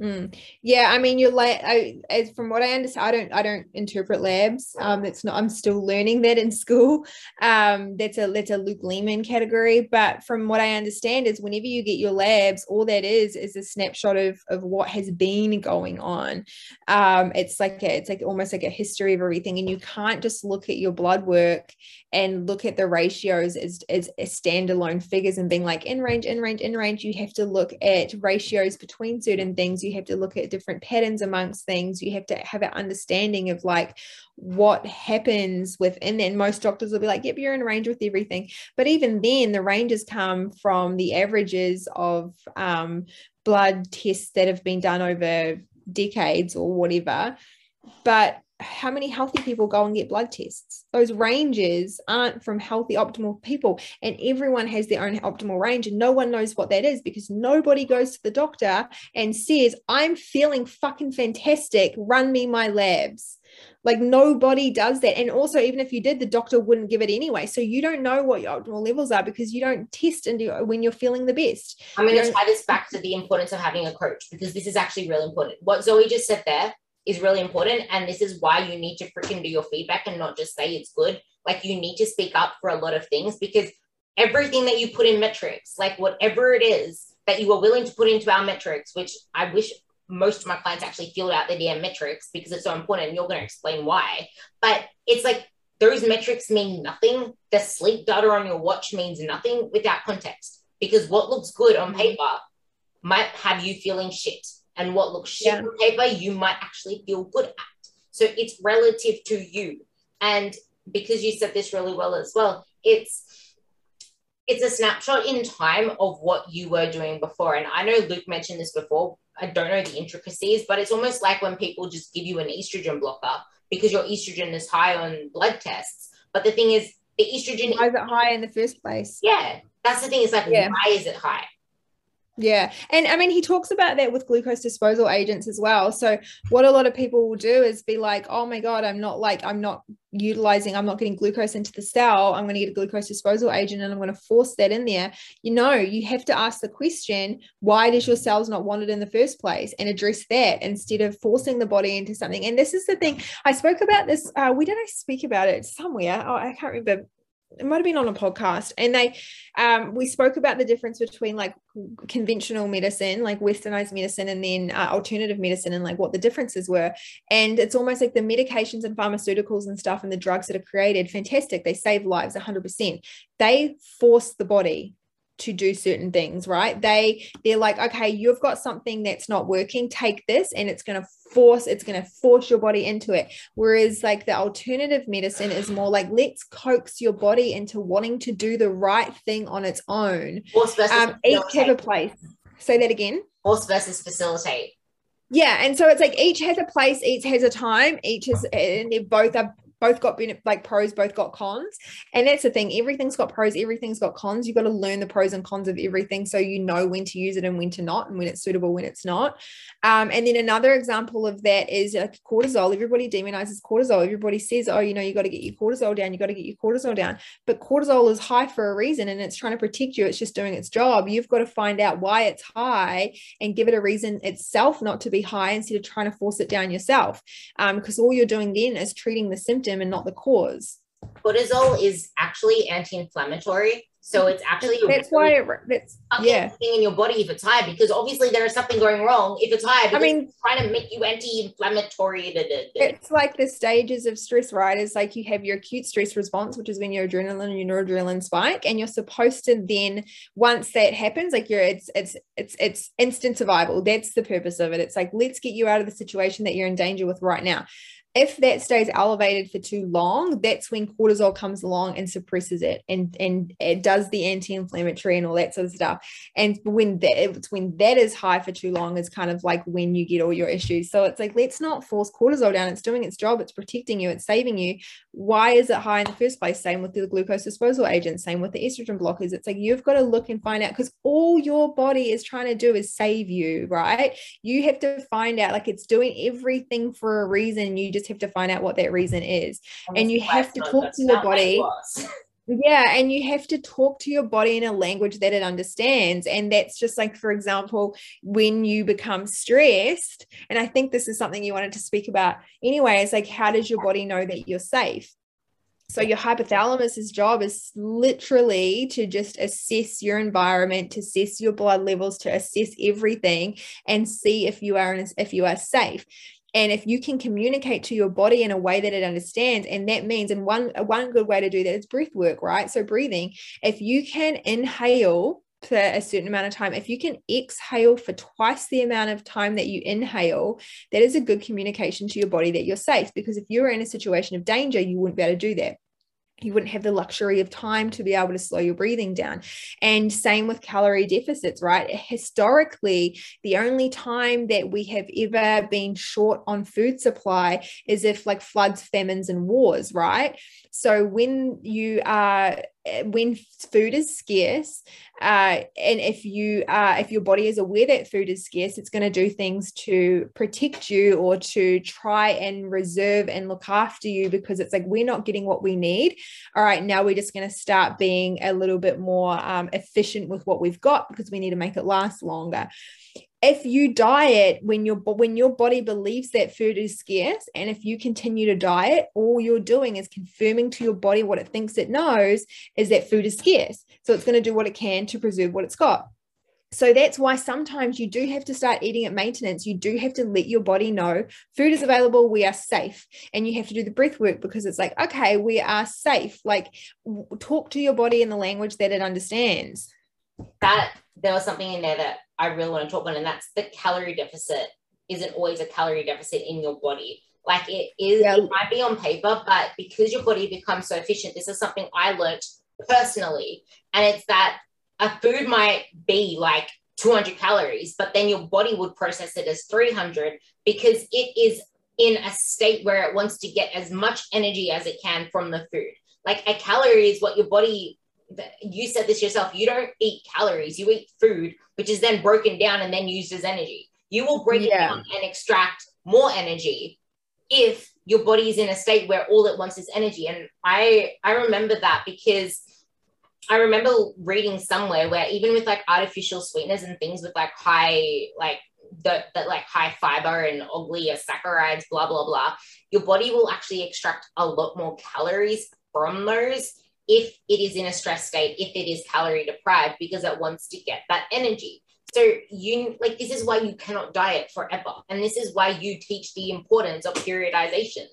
Speaker 3: Mm. Yeah, I mean, you're like, I, as from what I understand, I don't, I don't interpret labs. Um, it's not. I'm still learning that in school. Um, that's a that's a Luke Leaman category. But from what I understand, is whenever you get your labs, all that is is a snapshot of of what has been going on. Um, it's like a, it's like almost like a history of everything, and you can't just look at your blood work and look at the ratios as as, as standalone figures and being like in range, in range, in range. You have to look at ratios between certain things things you have to look at different patterns amongst things. You have to have an understanding of like what happens within and most doctors will be like yep you're in range with everything. But even then the ranges come from the averages of um, blood tests that have been done over decades or whatever. But how many healthy people go and get blood tests? Those ranges aren't from healthy, optimal people. And everyone has their own optimal range. And no one knows what that is because nobody goes to the doctor and says, I'm feeling fucking fantastic. Run me my labs. Like nobody does that. And also, even if you did, the doctor wouldn't give it anyway. So you don't know what your optimal levels are because you don't test and do when you're feeling the best.
Speaker 2: I'm going to tie this back to the importance of having a coach because this is actually really important. What Zoe just said there is really important. And this is why you need to freaking do your feedback and not just say it's good. Like you need to speak up for a lot of things because everything that you put in metrics, like whatever it is that you are willing to put into our metrics, which I wish most of my clients actually filled out their damn metrics because it's so important and you're going to explain why. But it's like those metrics mean nothing. The sleep data on your watch means nothing without context because what looks good on mm-hmm. paper might have you feeling shit and what looks shit yeah. on paper, you might actually feel good at. So it's relative to you. And because you said this really well as well, it's it's a snapshot in time of what you were doing before. And I know Luke mentioned this before. I don't know the intricacies, but it's almost like when people just give you an estrogen blocker because your estrogen is high on blood tests. But the thing is, the estrogen.
Speaker 3: Why is it high in the first place?
Speaker 2: Yeah. That's the thing. It's like, yeah. why is it high?
Speaker 3: Yeah. And I mean, he talks about that with glucose disposal agents as well. So, what a lot of people will do is be like, oh my God, I'm not like, I'm not utilizing, I'm not getting glucose into the cell. I'm going to get a glucose disposal agent and I'm going to force that in there. You know, you have to ask the question, why does your cells not want it in the first place and address that instead of forcing the body into something. And this is the thing I spoke about this. Uh, we did I speak about it somewhere? Oh, I can't remember it might have been on a podcast and they um we spoke about the difference between like conventional medicine like westernized medicine and then uh, alternative medicine and like what the differences were. And it's almost like the medications and pharmaceuticals and stuff and the drugs that are created fantastic. They save lives 100% they force the body to do certain things right? They they're like okay you've got something that's not working take this and it's going to force it's going to force your body into it. Whereas like the alternative medicine is more like let's coax your body into wanting to do the right thing on its own. Um, each have a place. Say that again?
Speaker 2: Force versus facilitate.
Speaker 3: Yeah and so it's like each has a place each has a time each is and they're both are both got like pros, both got cons. And that's the thing. Everything's got pros, everything's got cons. You've got to learn the pros and cons of everything so you know when to use it and when to not, and when it's suitable, when it's not. Um, and then another example of that is like cortisol. Everybody demonizes cortisol. Everybody says, oh, you know, you got to get your cortisol down, you got to get your cortisol down. But cortisol is high for a reason and it's trying to protect you. It's just doing its job. You've got to find out why it's high and give it a reason itself not to be high instead of trying to force it down yourself. Um, because all you're doing then is treating the symptom symptom and not the cause.
Speaker 2: Cortisol is actually anti-inflammatory. So mm-hmm. it's actually
Speaker 3: that's why it, it's yeah
Speaker 2: thing in your body if it's high because obviously there is something going wrong if it's high. I mean, trying to make you anti-inflammatory. Da, da, da.
Speaker 3: It's like the stages of stress, right? It's like you have your acute stress response, which is when your adrenaline and your noradrenaline spike, and you're supposed to then once that happens, like you're it's it's it's it's instant survival. That's the purpose of it. It's like let's get you out of the situation that you're in danger with right now if that stays elevated for too long, that's when cortisol comes along and suppresses it and, and it does the anti-inflammatory and all that sort of stuff. And when that when that is high for too long is kind of like when you get all your issues. So it's like let's not force cortisol down. It's doing its job, it's protecting you, it's saving you. Why is it high in the first place? Same with the glucose disposal agents, same with the estrogen blockers. It's like you've got to look and find out because all your body is trying to do is save you, right? You have to find out like it's doing everything for a reason. You just just have to find out what that reason is. And you have to talk to your body. yeah and you have to talk to your body in a language that it understands and that's just like for example when you become stressed and i think this is something you wanted to speak about anyway it's like how does your body know that you're safe so your hypothalamus's job is literally to just assess your environment, to assess your blood levels, to assess everything, and see if you are in, if you are safe and if you can communicate to your body in a way that it understands and that means and one one good way to do that is breath work right? So breathing if you can inhale for a certain amount of time if you can exhale for twice the amount of time that you inhale that is a good communication to your body that you're safe because if you're in a situation of danger you wouldn't be able to do that you wouldn't have the luxury of time to be able to slow your breathing down. And same with calorie deficits, right? Historically, the only time that we have ever been short on food supply is if like floods, famines, and wars, right? So when you are when food is scarce, uh, and if you uh, if your body is aware that food is scarce, it's going to do things to protect you or to try and reserve and look after you because it's like we're not getting what we need. All right, now we're just going to start being a little bit more um, efficient with what we've got because we need to make it last longer if you diet when your when your body believes that food is scarce and if you continue to diet all you're doing is confirming to your body what it thinks it knows is that food is scarce so it's going to do what it can to preserve what it's got so that's why sometimes you do have to start eating at maintenance. You do have to let your body know food is available, we are safe. And you have to do the breath work because it's like, okay, we are safe. Like, talk to your body in the language that it understands.
Speaker 2: That there was something in there that I really want to talk about, and that's the calorie deficit isn't always a calorie deficit in your body. Like it is, yeah. it might be on paper, but because your body becomes so efficient, this is something I learned personally. And it's that a food might be like 200 calories, but then your body would process it as 300 because it is in a state where it wants to get as much energy as it can from the food. Like a calorie is what your body you said this yourself you don't eat calories you eat food which is then broken down and then used as energy you will break yeah. it down and extract more energy if your body is in a state where all it wants is energy and i i remember that because i remember reading somewhere where even with like artificial sweeteners and things with like high like that, that like high fiber and oligosaccharides blah blah blah your body will actually extract a lot more calories from those if it is in a stress state, if it is calorie deprived, because it wants to get that energy. So you like this is why you cannot diet forever, and this is why you teach the importance of periodization.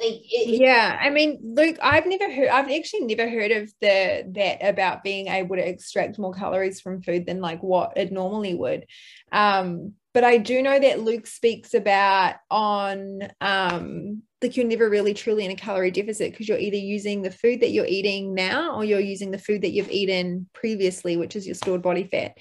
Speaker 2: Like it,
Speaker 3: yeah, I mean, Luke, I've never heard. I've actually never heard of the that about being able to extract more calories from food than like what it normally would. Um, but I do know that Luke speaks about on um, like you're never really truly in a calorie deficit because you're either using the food that you're eating now or you're using the food that you've eaten previously, which is your stored body fat.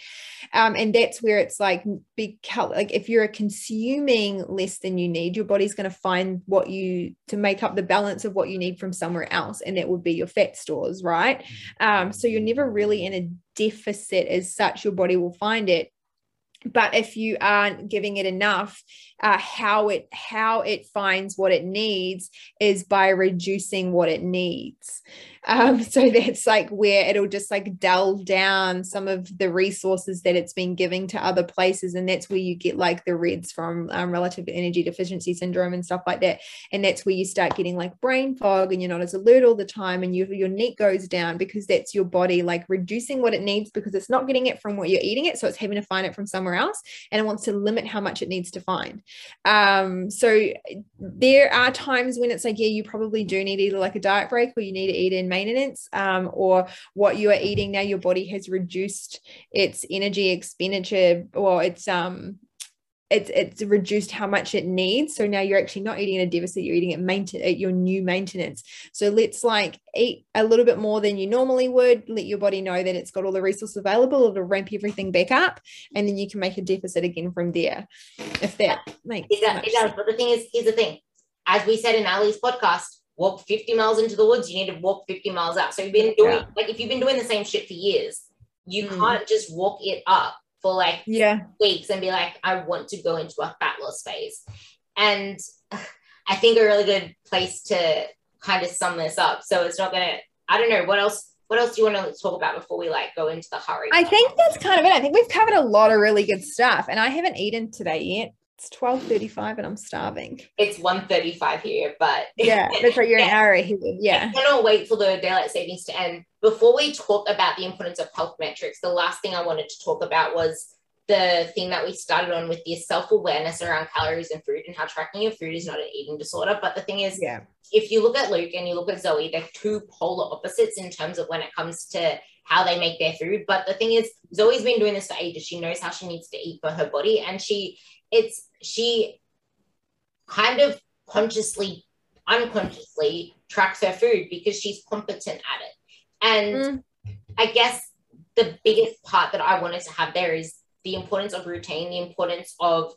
Speaker 3: Um, and that's where it's like big cal- like if you're consuming less than you need, your body's going to find what you to make up the balance of what you need from somewhere else, and that would be your fat stores, right? Um, so you're never really in a deficit as such. Your body will find it but if you aren't giving it enough uh, how it how it finds what it needs is by reducing what it needs. Um, so that's like where it'll just like delve down some of the resources that it's been giving to other places. And that's where you get like the RED-S from um, relative energy deficiency syndrome and stuff like that. And that's where you start getting like brain fog and you're not as alert all the time and you, your NEAT goes down because that's your body like reducing what it needs because it's not getting it from what you're eating it. So it's having to find it from somewhere else and it wants to limit how much it needs to find um, so there are times when it's like yeah you probably do need either like a diet break or you need to eat in maintenance um, or what you are eating now your body has reduced its energy expenditure. Or its um it's it's reduced how much it needs. So now you're actually not eating a deficit, you're eating at maintenance at your new maintenance. So let's like eat a little bit more than you normally would. Let your body know that it's got all the resources available. It'll ramp everything back up, and then you can make a deficit again from there. If that makes
Speaker 2: it does, it does. But the thing is, here's the thing. As we said in Ali's podcast, walk 50 miles into the woods, you need to walk 50 miles out. So you've been doing yeah. like if you've been doing the same shit for years, you mm. can't just walk it up for like
Speaker 3: yeah
Speaker 2: weeks and be like, I want to go into a fat loss phase. And I think a really good place to kind of sum this up. So it's not gonna, I don't know, what else what else do you want to talk about before we like go into the hurry?
Speaker 3: I think that's kind of it. I think we've covered a lot of really good stuff. And I haven't eaten today yet. It's 12.35 and I'm starving.
Speaker 2: It's 1.35 here, but
Speaker 3: yeah, that's right. You're an hour ahead. Yeah.
Speaker 2: I cannot wait for the daylight savings to end. Before we talk about the importance of health metrics, the last thing I wanted to talk about was the thing that we started on with the self-awareness around calories and food and how tracking your food is not an eating disorder. But the thing is,
Speaker 3: yeah,
Speaker 2: if you look at Luke and you look at Zoe, they're two polar opposites in terms of when it comes to how they make their food. But the thing is, Zoe's been doing this for ages. She knows how she needs to eat for her body, and she it's she kind of consciously, unconsciously tracks her food because she's competent at it. And mm. I guess the biggest part that I wanted to have there is the importance of routine, the importance of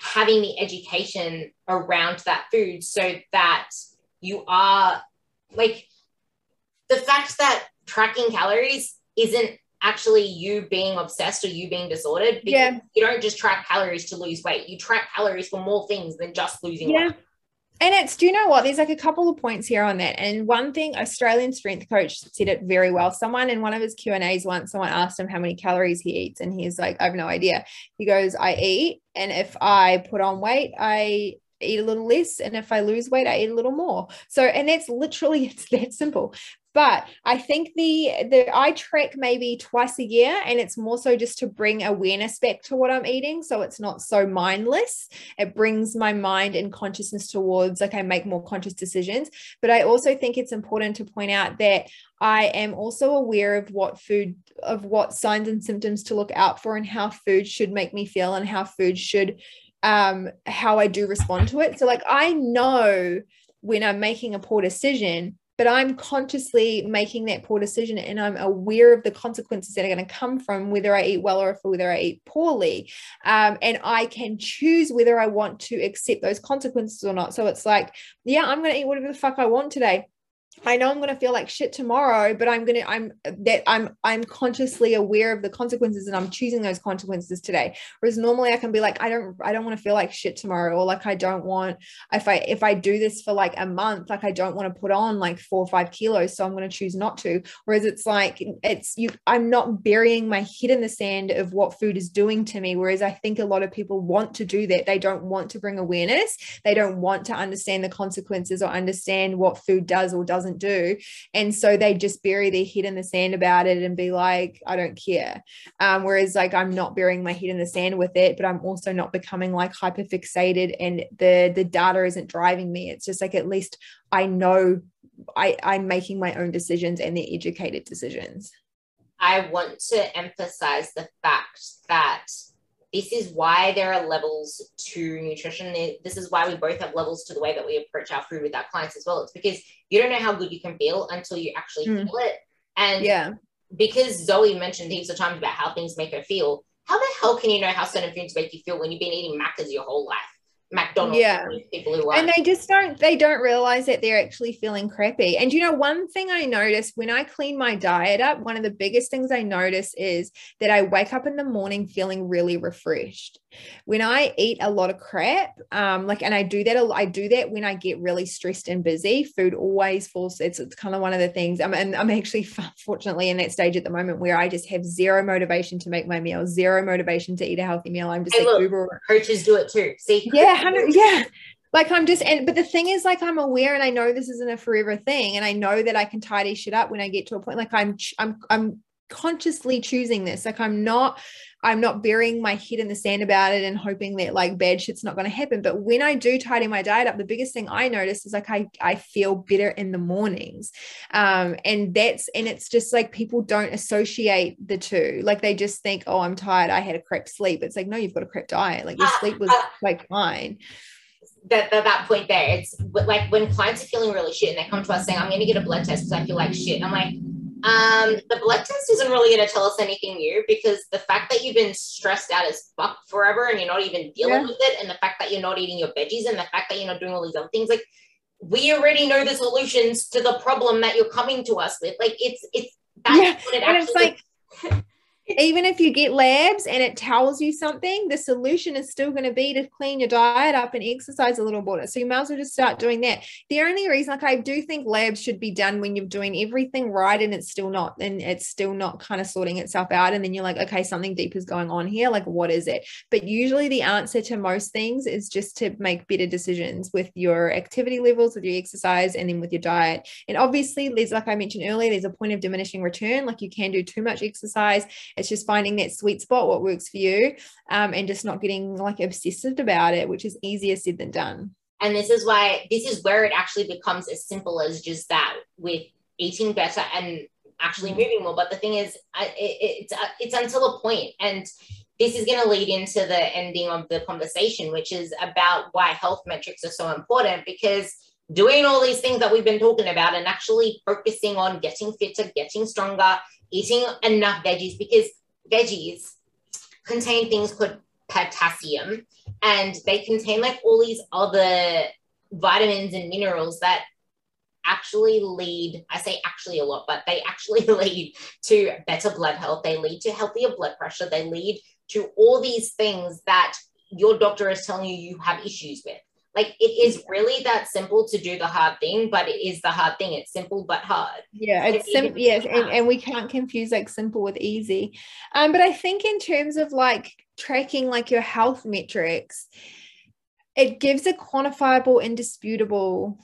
Speaker 2: having the education around that food so that you are like the fact that tracking calories isn't actually you being obsessed or you being disordered because yeah. you don't just track calories to lose weight you track calories for more things than just losing yeah. weight
Speaker 3: and it's, do you know what? There's like a couple of points here on that. And one thing, Australian strength coach said it very well. Someone in one of his Q and A's once, someone asked him how many calories he eats, and he's like, I have no idea. He goes, I eat, and if I put on weight, I eat a little less and if i lose weight i eat a little more so and that's literally it's that simple but I think the the I track maybe twice a year, and it's more so just to bring awareness back to what I'm eating, so it's not so mindless. It brings my mind and consciousness towards like I make more conscious decisions. But I also think it's important to point out that I am also aware of what food, of what signs and symptoms to look out for, and how food should make me feel, and how food should, um, how I do respond to it. So like I know when I'm making a poor decision but I'm consciously making that poor decision and I'm aware of the consequences that are going to come from whether I eat well or whether I eat poorly. Um, and I can choose whether I want to accept those consequences or not. So it's like, yeah, I'm going to eat whatever the fuck I want today. I know I'm going to feel like shit tomorrow, but I'm going to I'm that I'm I'm consciously aware of the consequences and I'm choosing those consequences today. Whereas normally I can be like I don't I don't want to feel like shit tomorrow or like I don't want if I if I do this for like a month like I don't want to put on like 4 or 5 kilos so I'm going to choose not to. Whereas it's like it's you I'm not burying my head in the sand of what food is doing to me whereas I think a lot of people want to do that. They don't want to bring awareness. They don't want to understand the consequences or understand what food does or doesn't doesn't do. And so they just bury their head in the sand about it and be like, I don't care. Um, whereas like I'm not burying my head in the sand with it, but I'm also not becoming like hyper fixated and the the data isn't driving me. It's just like at least I know I, I'm making my own decisions and they're educated decisions.
Speaker 2: I want to emphasize the fact that this is why there are levels to nutrition. This is why we both have levels to the way that we approach our food with our clients as well. It's because you don't know how good you can feel until you actually mm. feel it. And
Speaker 3: yeah,
Speaker 2: because Zoe mentioned heaps of times about how things make her feel, how the hell can you know how certain foods make you feel when you've been eating Maccas your whole life? McDonald's
Speaker 3: yeah.
Speaker 2: people who are
Speaker 3: and they just don't they don't realize that they're actually feeling crappy. And you know, one thing I notice when I clean my diet up, one of the biggest things I notice is that I wake up in the morning feeling really refreshed when I eat a lot of crap, um, like, and I do that, I do that when I get really stressed and busy. Food always falls. It's, it's kind of one of the things. I'm, and I'm actually fortunately in that stage at the moment where I just have zero motivation to make my meal, zero motivation to eat a healthy meal. I'm just
Speaker 2: hey,
Speaker 3: like
Speaker 2: look,
Speaker 3: Uber.
Speaker 2: Coaches do it too. See,
Speaker 3: yeah, yeah like I'm just and but the thing is like I'm aware and I know this isn't a forever thing and I know that I can tidy shit up when I get to a point like I'm I'm I'm consciously choosing this like i'm not i'm not burying my head in the sand about it and hoping that like bad shit's not going to happen. But when i do tidy my diet up the biggest thing i notice is like i i feel better in the mornings. Um and that's and it's just like people don't associate the two. Like they just think oh i'm tired. I had a crap sleep. It's like no you've got a crap diet. Like your sleep was like fine.
Speaker 2: That, that that point there it's like when clients are feeling really shit and they come to us saying i'm going to get a blood test because i feel like shit i'm like um, the blood test isn't really going to tell us anything new because the fact that you've been stressed out as fuck forever and you're not even dealing yeah. with it, and the fact that you're not eating your veggies, and the fact that you're not doing all these other things, like we already know the solutions to the problem that you're coming to us with. Like it's it's
Speaker 3: that's yeah. what it and actually. It's like even if you get labs and it tells you something, the solution is still going to be to clean your diet up and exercise a little bit. So you might as well just start doing that. The only reason, like I do think labs should be done when you're doing everything right and it's still not, and it's still not kind of sorting itself out. And then you're like, okay, something deep is going on here. Like, what is it? But usually the answer to most things is just to make better decisions with your activity levels, with your exercise, and then with your diet. And obviously, there's like I mentioned earlier, there's a point of diminishing return. Like you can do too much exercise it's just finding that sweet spot, what works for you, um, and just not getting like obsessive about it, which is easier said than done.
Speaker 2: And this is why this is where it actually becomes as simple as just that with eating better and actually mm. moving more. But the thing is, it, it's uh, it's until a point, and this is going to lead into the ending of the conversation, which is about why health metrics are so important because doing all these things that we've been talking about and actually focusing on getting fitter, getting stronger, eating enough veggies because veggies contain things called potassium and they contain like all these other vitamins and minerals that actually lead i say actually a lot but they actually lead to better blood health. They lead to healthier blood pressure. They lead to all these things that your doctor is telling you you have issues with like it is really that simple to do the hard thing, but it is the hard thing. It's simple but hard.
Speaker 3: Yeah, it's simple. Yes, and, and we can't confuse like simple with easy. Um, but I think in terms of like tracking like your health metrics, it gives a quantifiable, indisputable,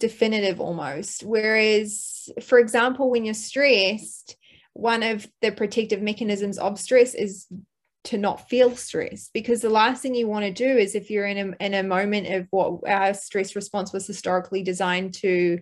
Speaker 3: definitive almost. Whereas, for example, when you're stressed, one of the protective mechanisms of stress is to not feel stress because the last thing you want to do is if you're in a, in a moment of what our stress response was historically designed to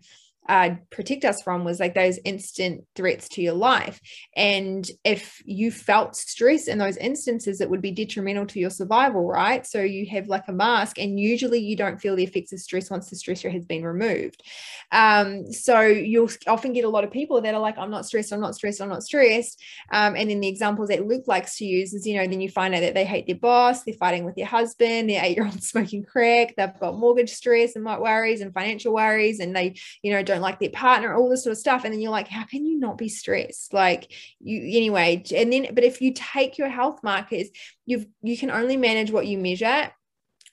Speaker 3: uh, protect us from was like those instant threats to your life. And if you felt stress in those instances, it would be detrimental to your survival, right? So you have like a mask, and usually you don't feel the effects of stress once the stressor has been removed. Um, so you'll often get a lot of people that are like, I'm not stressed, I'm not stressed, I'm not stressed. Um, and then the examples that Luke likes to use is, you know, then you find out that they hate their boss, they're fighting with their husband, their eight year old smoking crack, they've got mortgage stress and worries and financial worries, and they, you know, don't like their partner, all this sort of stuff. And then you're like, how can you not be stressed? Like you anyway. And then, but if you take your health markers, you've you can only manage what you measure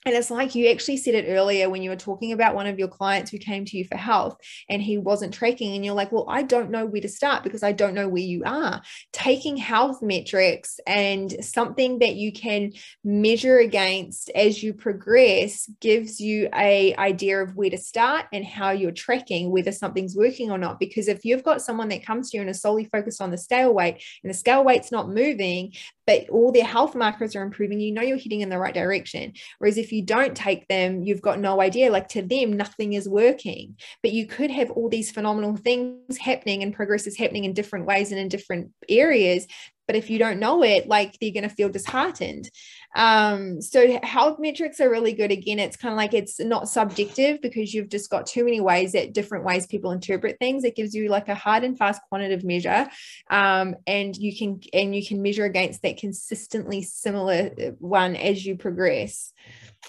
Speaker 3: and it's like you actually said it earlier when you were talking about one of your clients who came to you for health and he wasn't tracking. And you're like, well, I don't know where to start because I don't know where you are. Taking health metrics and something that you can measure against as you progress gives you a idea of where to start and how you're tracking, whether something's working or not. Because if you've got someone that comes to you and is solely focused on the scale weight and the scale weight's not moving, but all their health markers are improving, you know you're heading in the right direction. Whereas if you don't take them, you've got no idea. Like to them, nothing is working. But you could have all these phenomenal things happening and progress is happening in different ways and in different areas. But if you don't know it, like they're going to feel disheartened. Um, so health metrics are really good. Again, it's kind of like it's not subjective because you've just got too many ways that different ways people interpret things. It gives you like a hard and fast quantitative measure, um, and you can and you can measure against that consistently similar uh, one as you progress.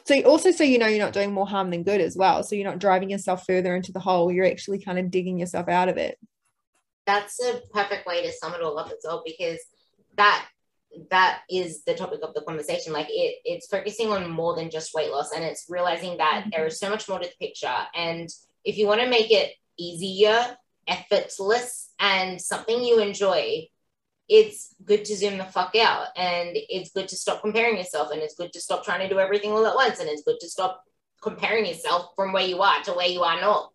Speaker 3: So also so you know you're not doing more harm than good as well. So you're not driving yourself further into the hole. You're actually kind of digging yourself out of it.
Speaker 2: That's a perfect way to sum it all up as well because that that is the topic of the conversation. Like it it's focusing on more than just weight loss and it's realizing that mm-hmm. there is so much more to the picture. And if you want to make it easier effortless and something you enjoy it's good to zoom the fuck out. And it's good to stop comparing yourself and it's good to stop trying to do everything all at once and it's good to stop comparing yourself from where you are to where you are not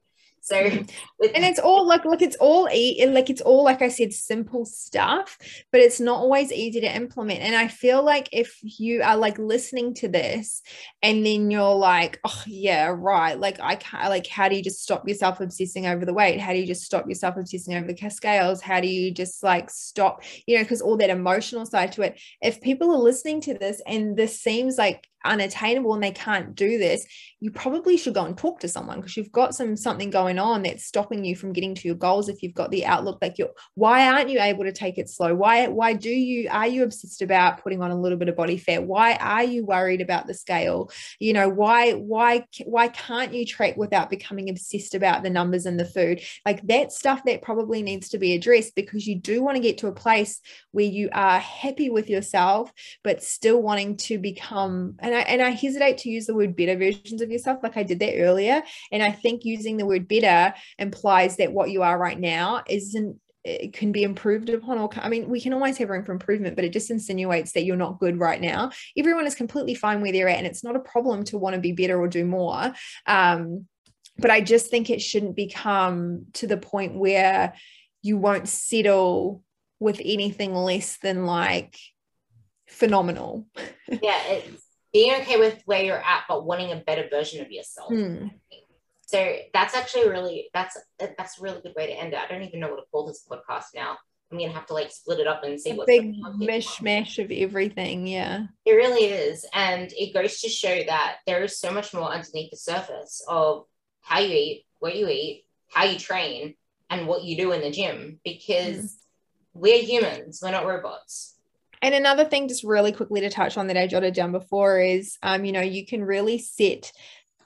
Speaker 2: so, mm-hmm. with-
Speaker 3: and it's all like, look, it's all e- like it's all like I said, simple stuff, but it's not always easy to implement. And I feel like if you are like listening to this, and then you're like, oh yeah, right, like I can't, like, how do you just stop yourself obsessing over the weight? How do you just stop yourself obsessing over the scales? How do you just like stop, you know, because all that emotional side to it. If people are listening to this and this seems like unattainable and they can't do this, you probably should go and talk to someone because you've got some something going on that's stopping you from getting to your goals. If you've got the outlook like you're, why aren't you able to take it slow? Why why do you are you obsessed about putting on a little bit of body fat? Why are you worried about the scale? You know why why why can't you track without becoming obsessed about the numbers and the food? Like that stuff that probably needs to be addressed because you do want to get to a place where you are happy with yourself but still wanting to become and I and I hesitate to use the word better versions of yourself, like I did that earlier. And I think using the word better implies that what you are right now isn't it can be improved upon or i mean we can always have room for improvement but it just insinuates that you're not good right now. Everyone is completely fine where they're at and it's not a problem to want to be better or do more. Um, but i just think it shouldn't become to the point where you won't settle with anything less than like phenomenal.
Speaker 2: Yeah it's being okay with where you're at, but wanting a better version of yourself.
Speaker 3: Hmm.
Speaker 2: So that's actually really that's that's a really good way to end it. I don't even know what to call this podcast now. I'm gonna have to like split it up and see
Speaker 3: what big mishmash of everything. Yeah,
Speaker 2: it really is, and it goes to show that there is so much more underneath the surface of how you eat, what you eat, how you train, and what you do in the gym. Because mm. we're humans, we're not robots.
Speaker 3: And another thing, just really quickly to touch on that I jotted down before is, um, you know, you can really set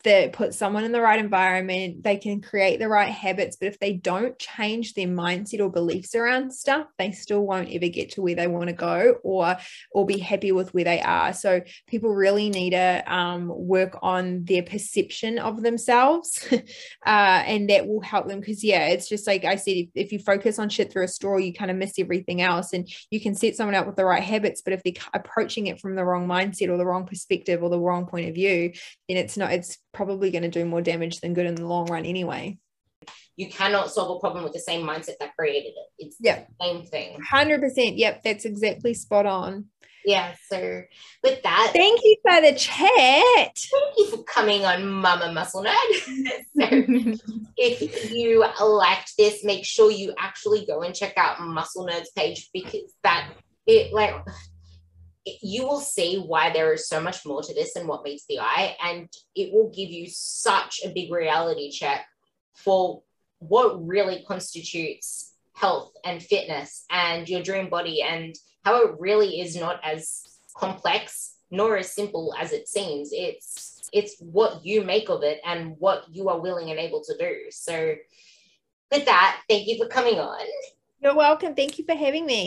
Speaker 3: that put someone in the right environment, they can create the right habits. But if they don't change their mindset or beliefs around stuff, they still won't ever get to where they want to go or or be happy with where they are. So people really need to um, work on their perception of themselves, uh, and that will help them. Because yeah, it's just like I said, if, if you focus on shit through a straw, you kind of miss everything else. And you can set someone up with the right habits, but if they're approaching it from the wrong mindset or the wrong perspective or the wrong point of view, then it's not. It's probably going to do more damage than good in the long run anyway.
Speaker 2: You cannot solve a problem with the same mindset that created it. It's yep. the same thing.
Speaker 3: 100%. Yep, that's exactly spot on.
Speaker 2: Yeah, so with that,
Speaker 3: thank you for the chat.
Speaker 2: Thank you for coming on Mama Muscle Nerd. so, if you liked this, make sure you actually go and check out Muscle Nerd's page because that it like you will see why there is so much more to this than what meets the eye. And it will give you such a big reality check for what really constitutes health and fitness and your dream body and how it really is not as complex nor as simple as it seems. It's it's what you make of it and what you are willing and able to do. So with that, thank you for coming on.
Speaker 3: You're welcome. Thank you for having me.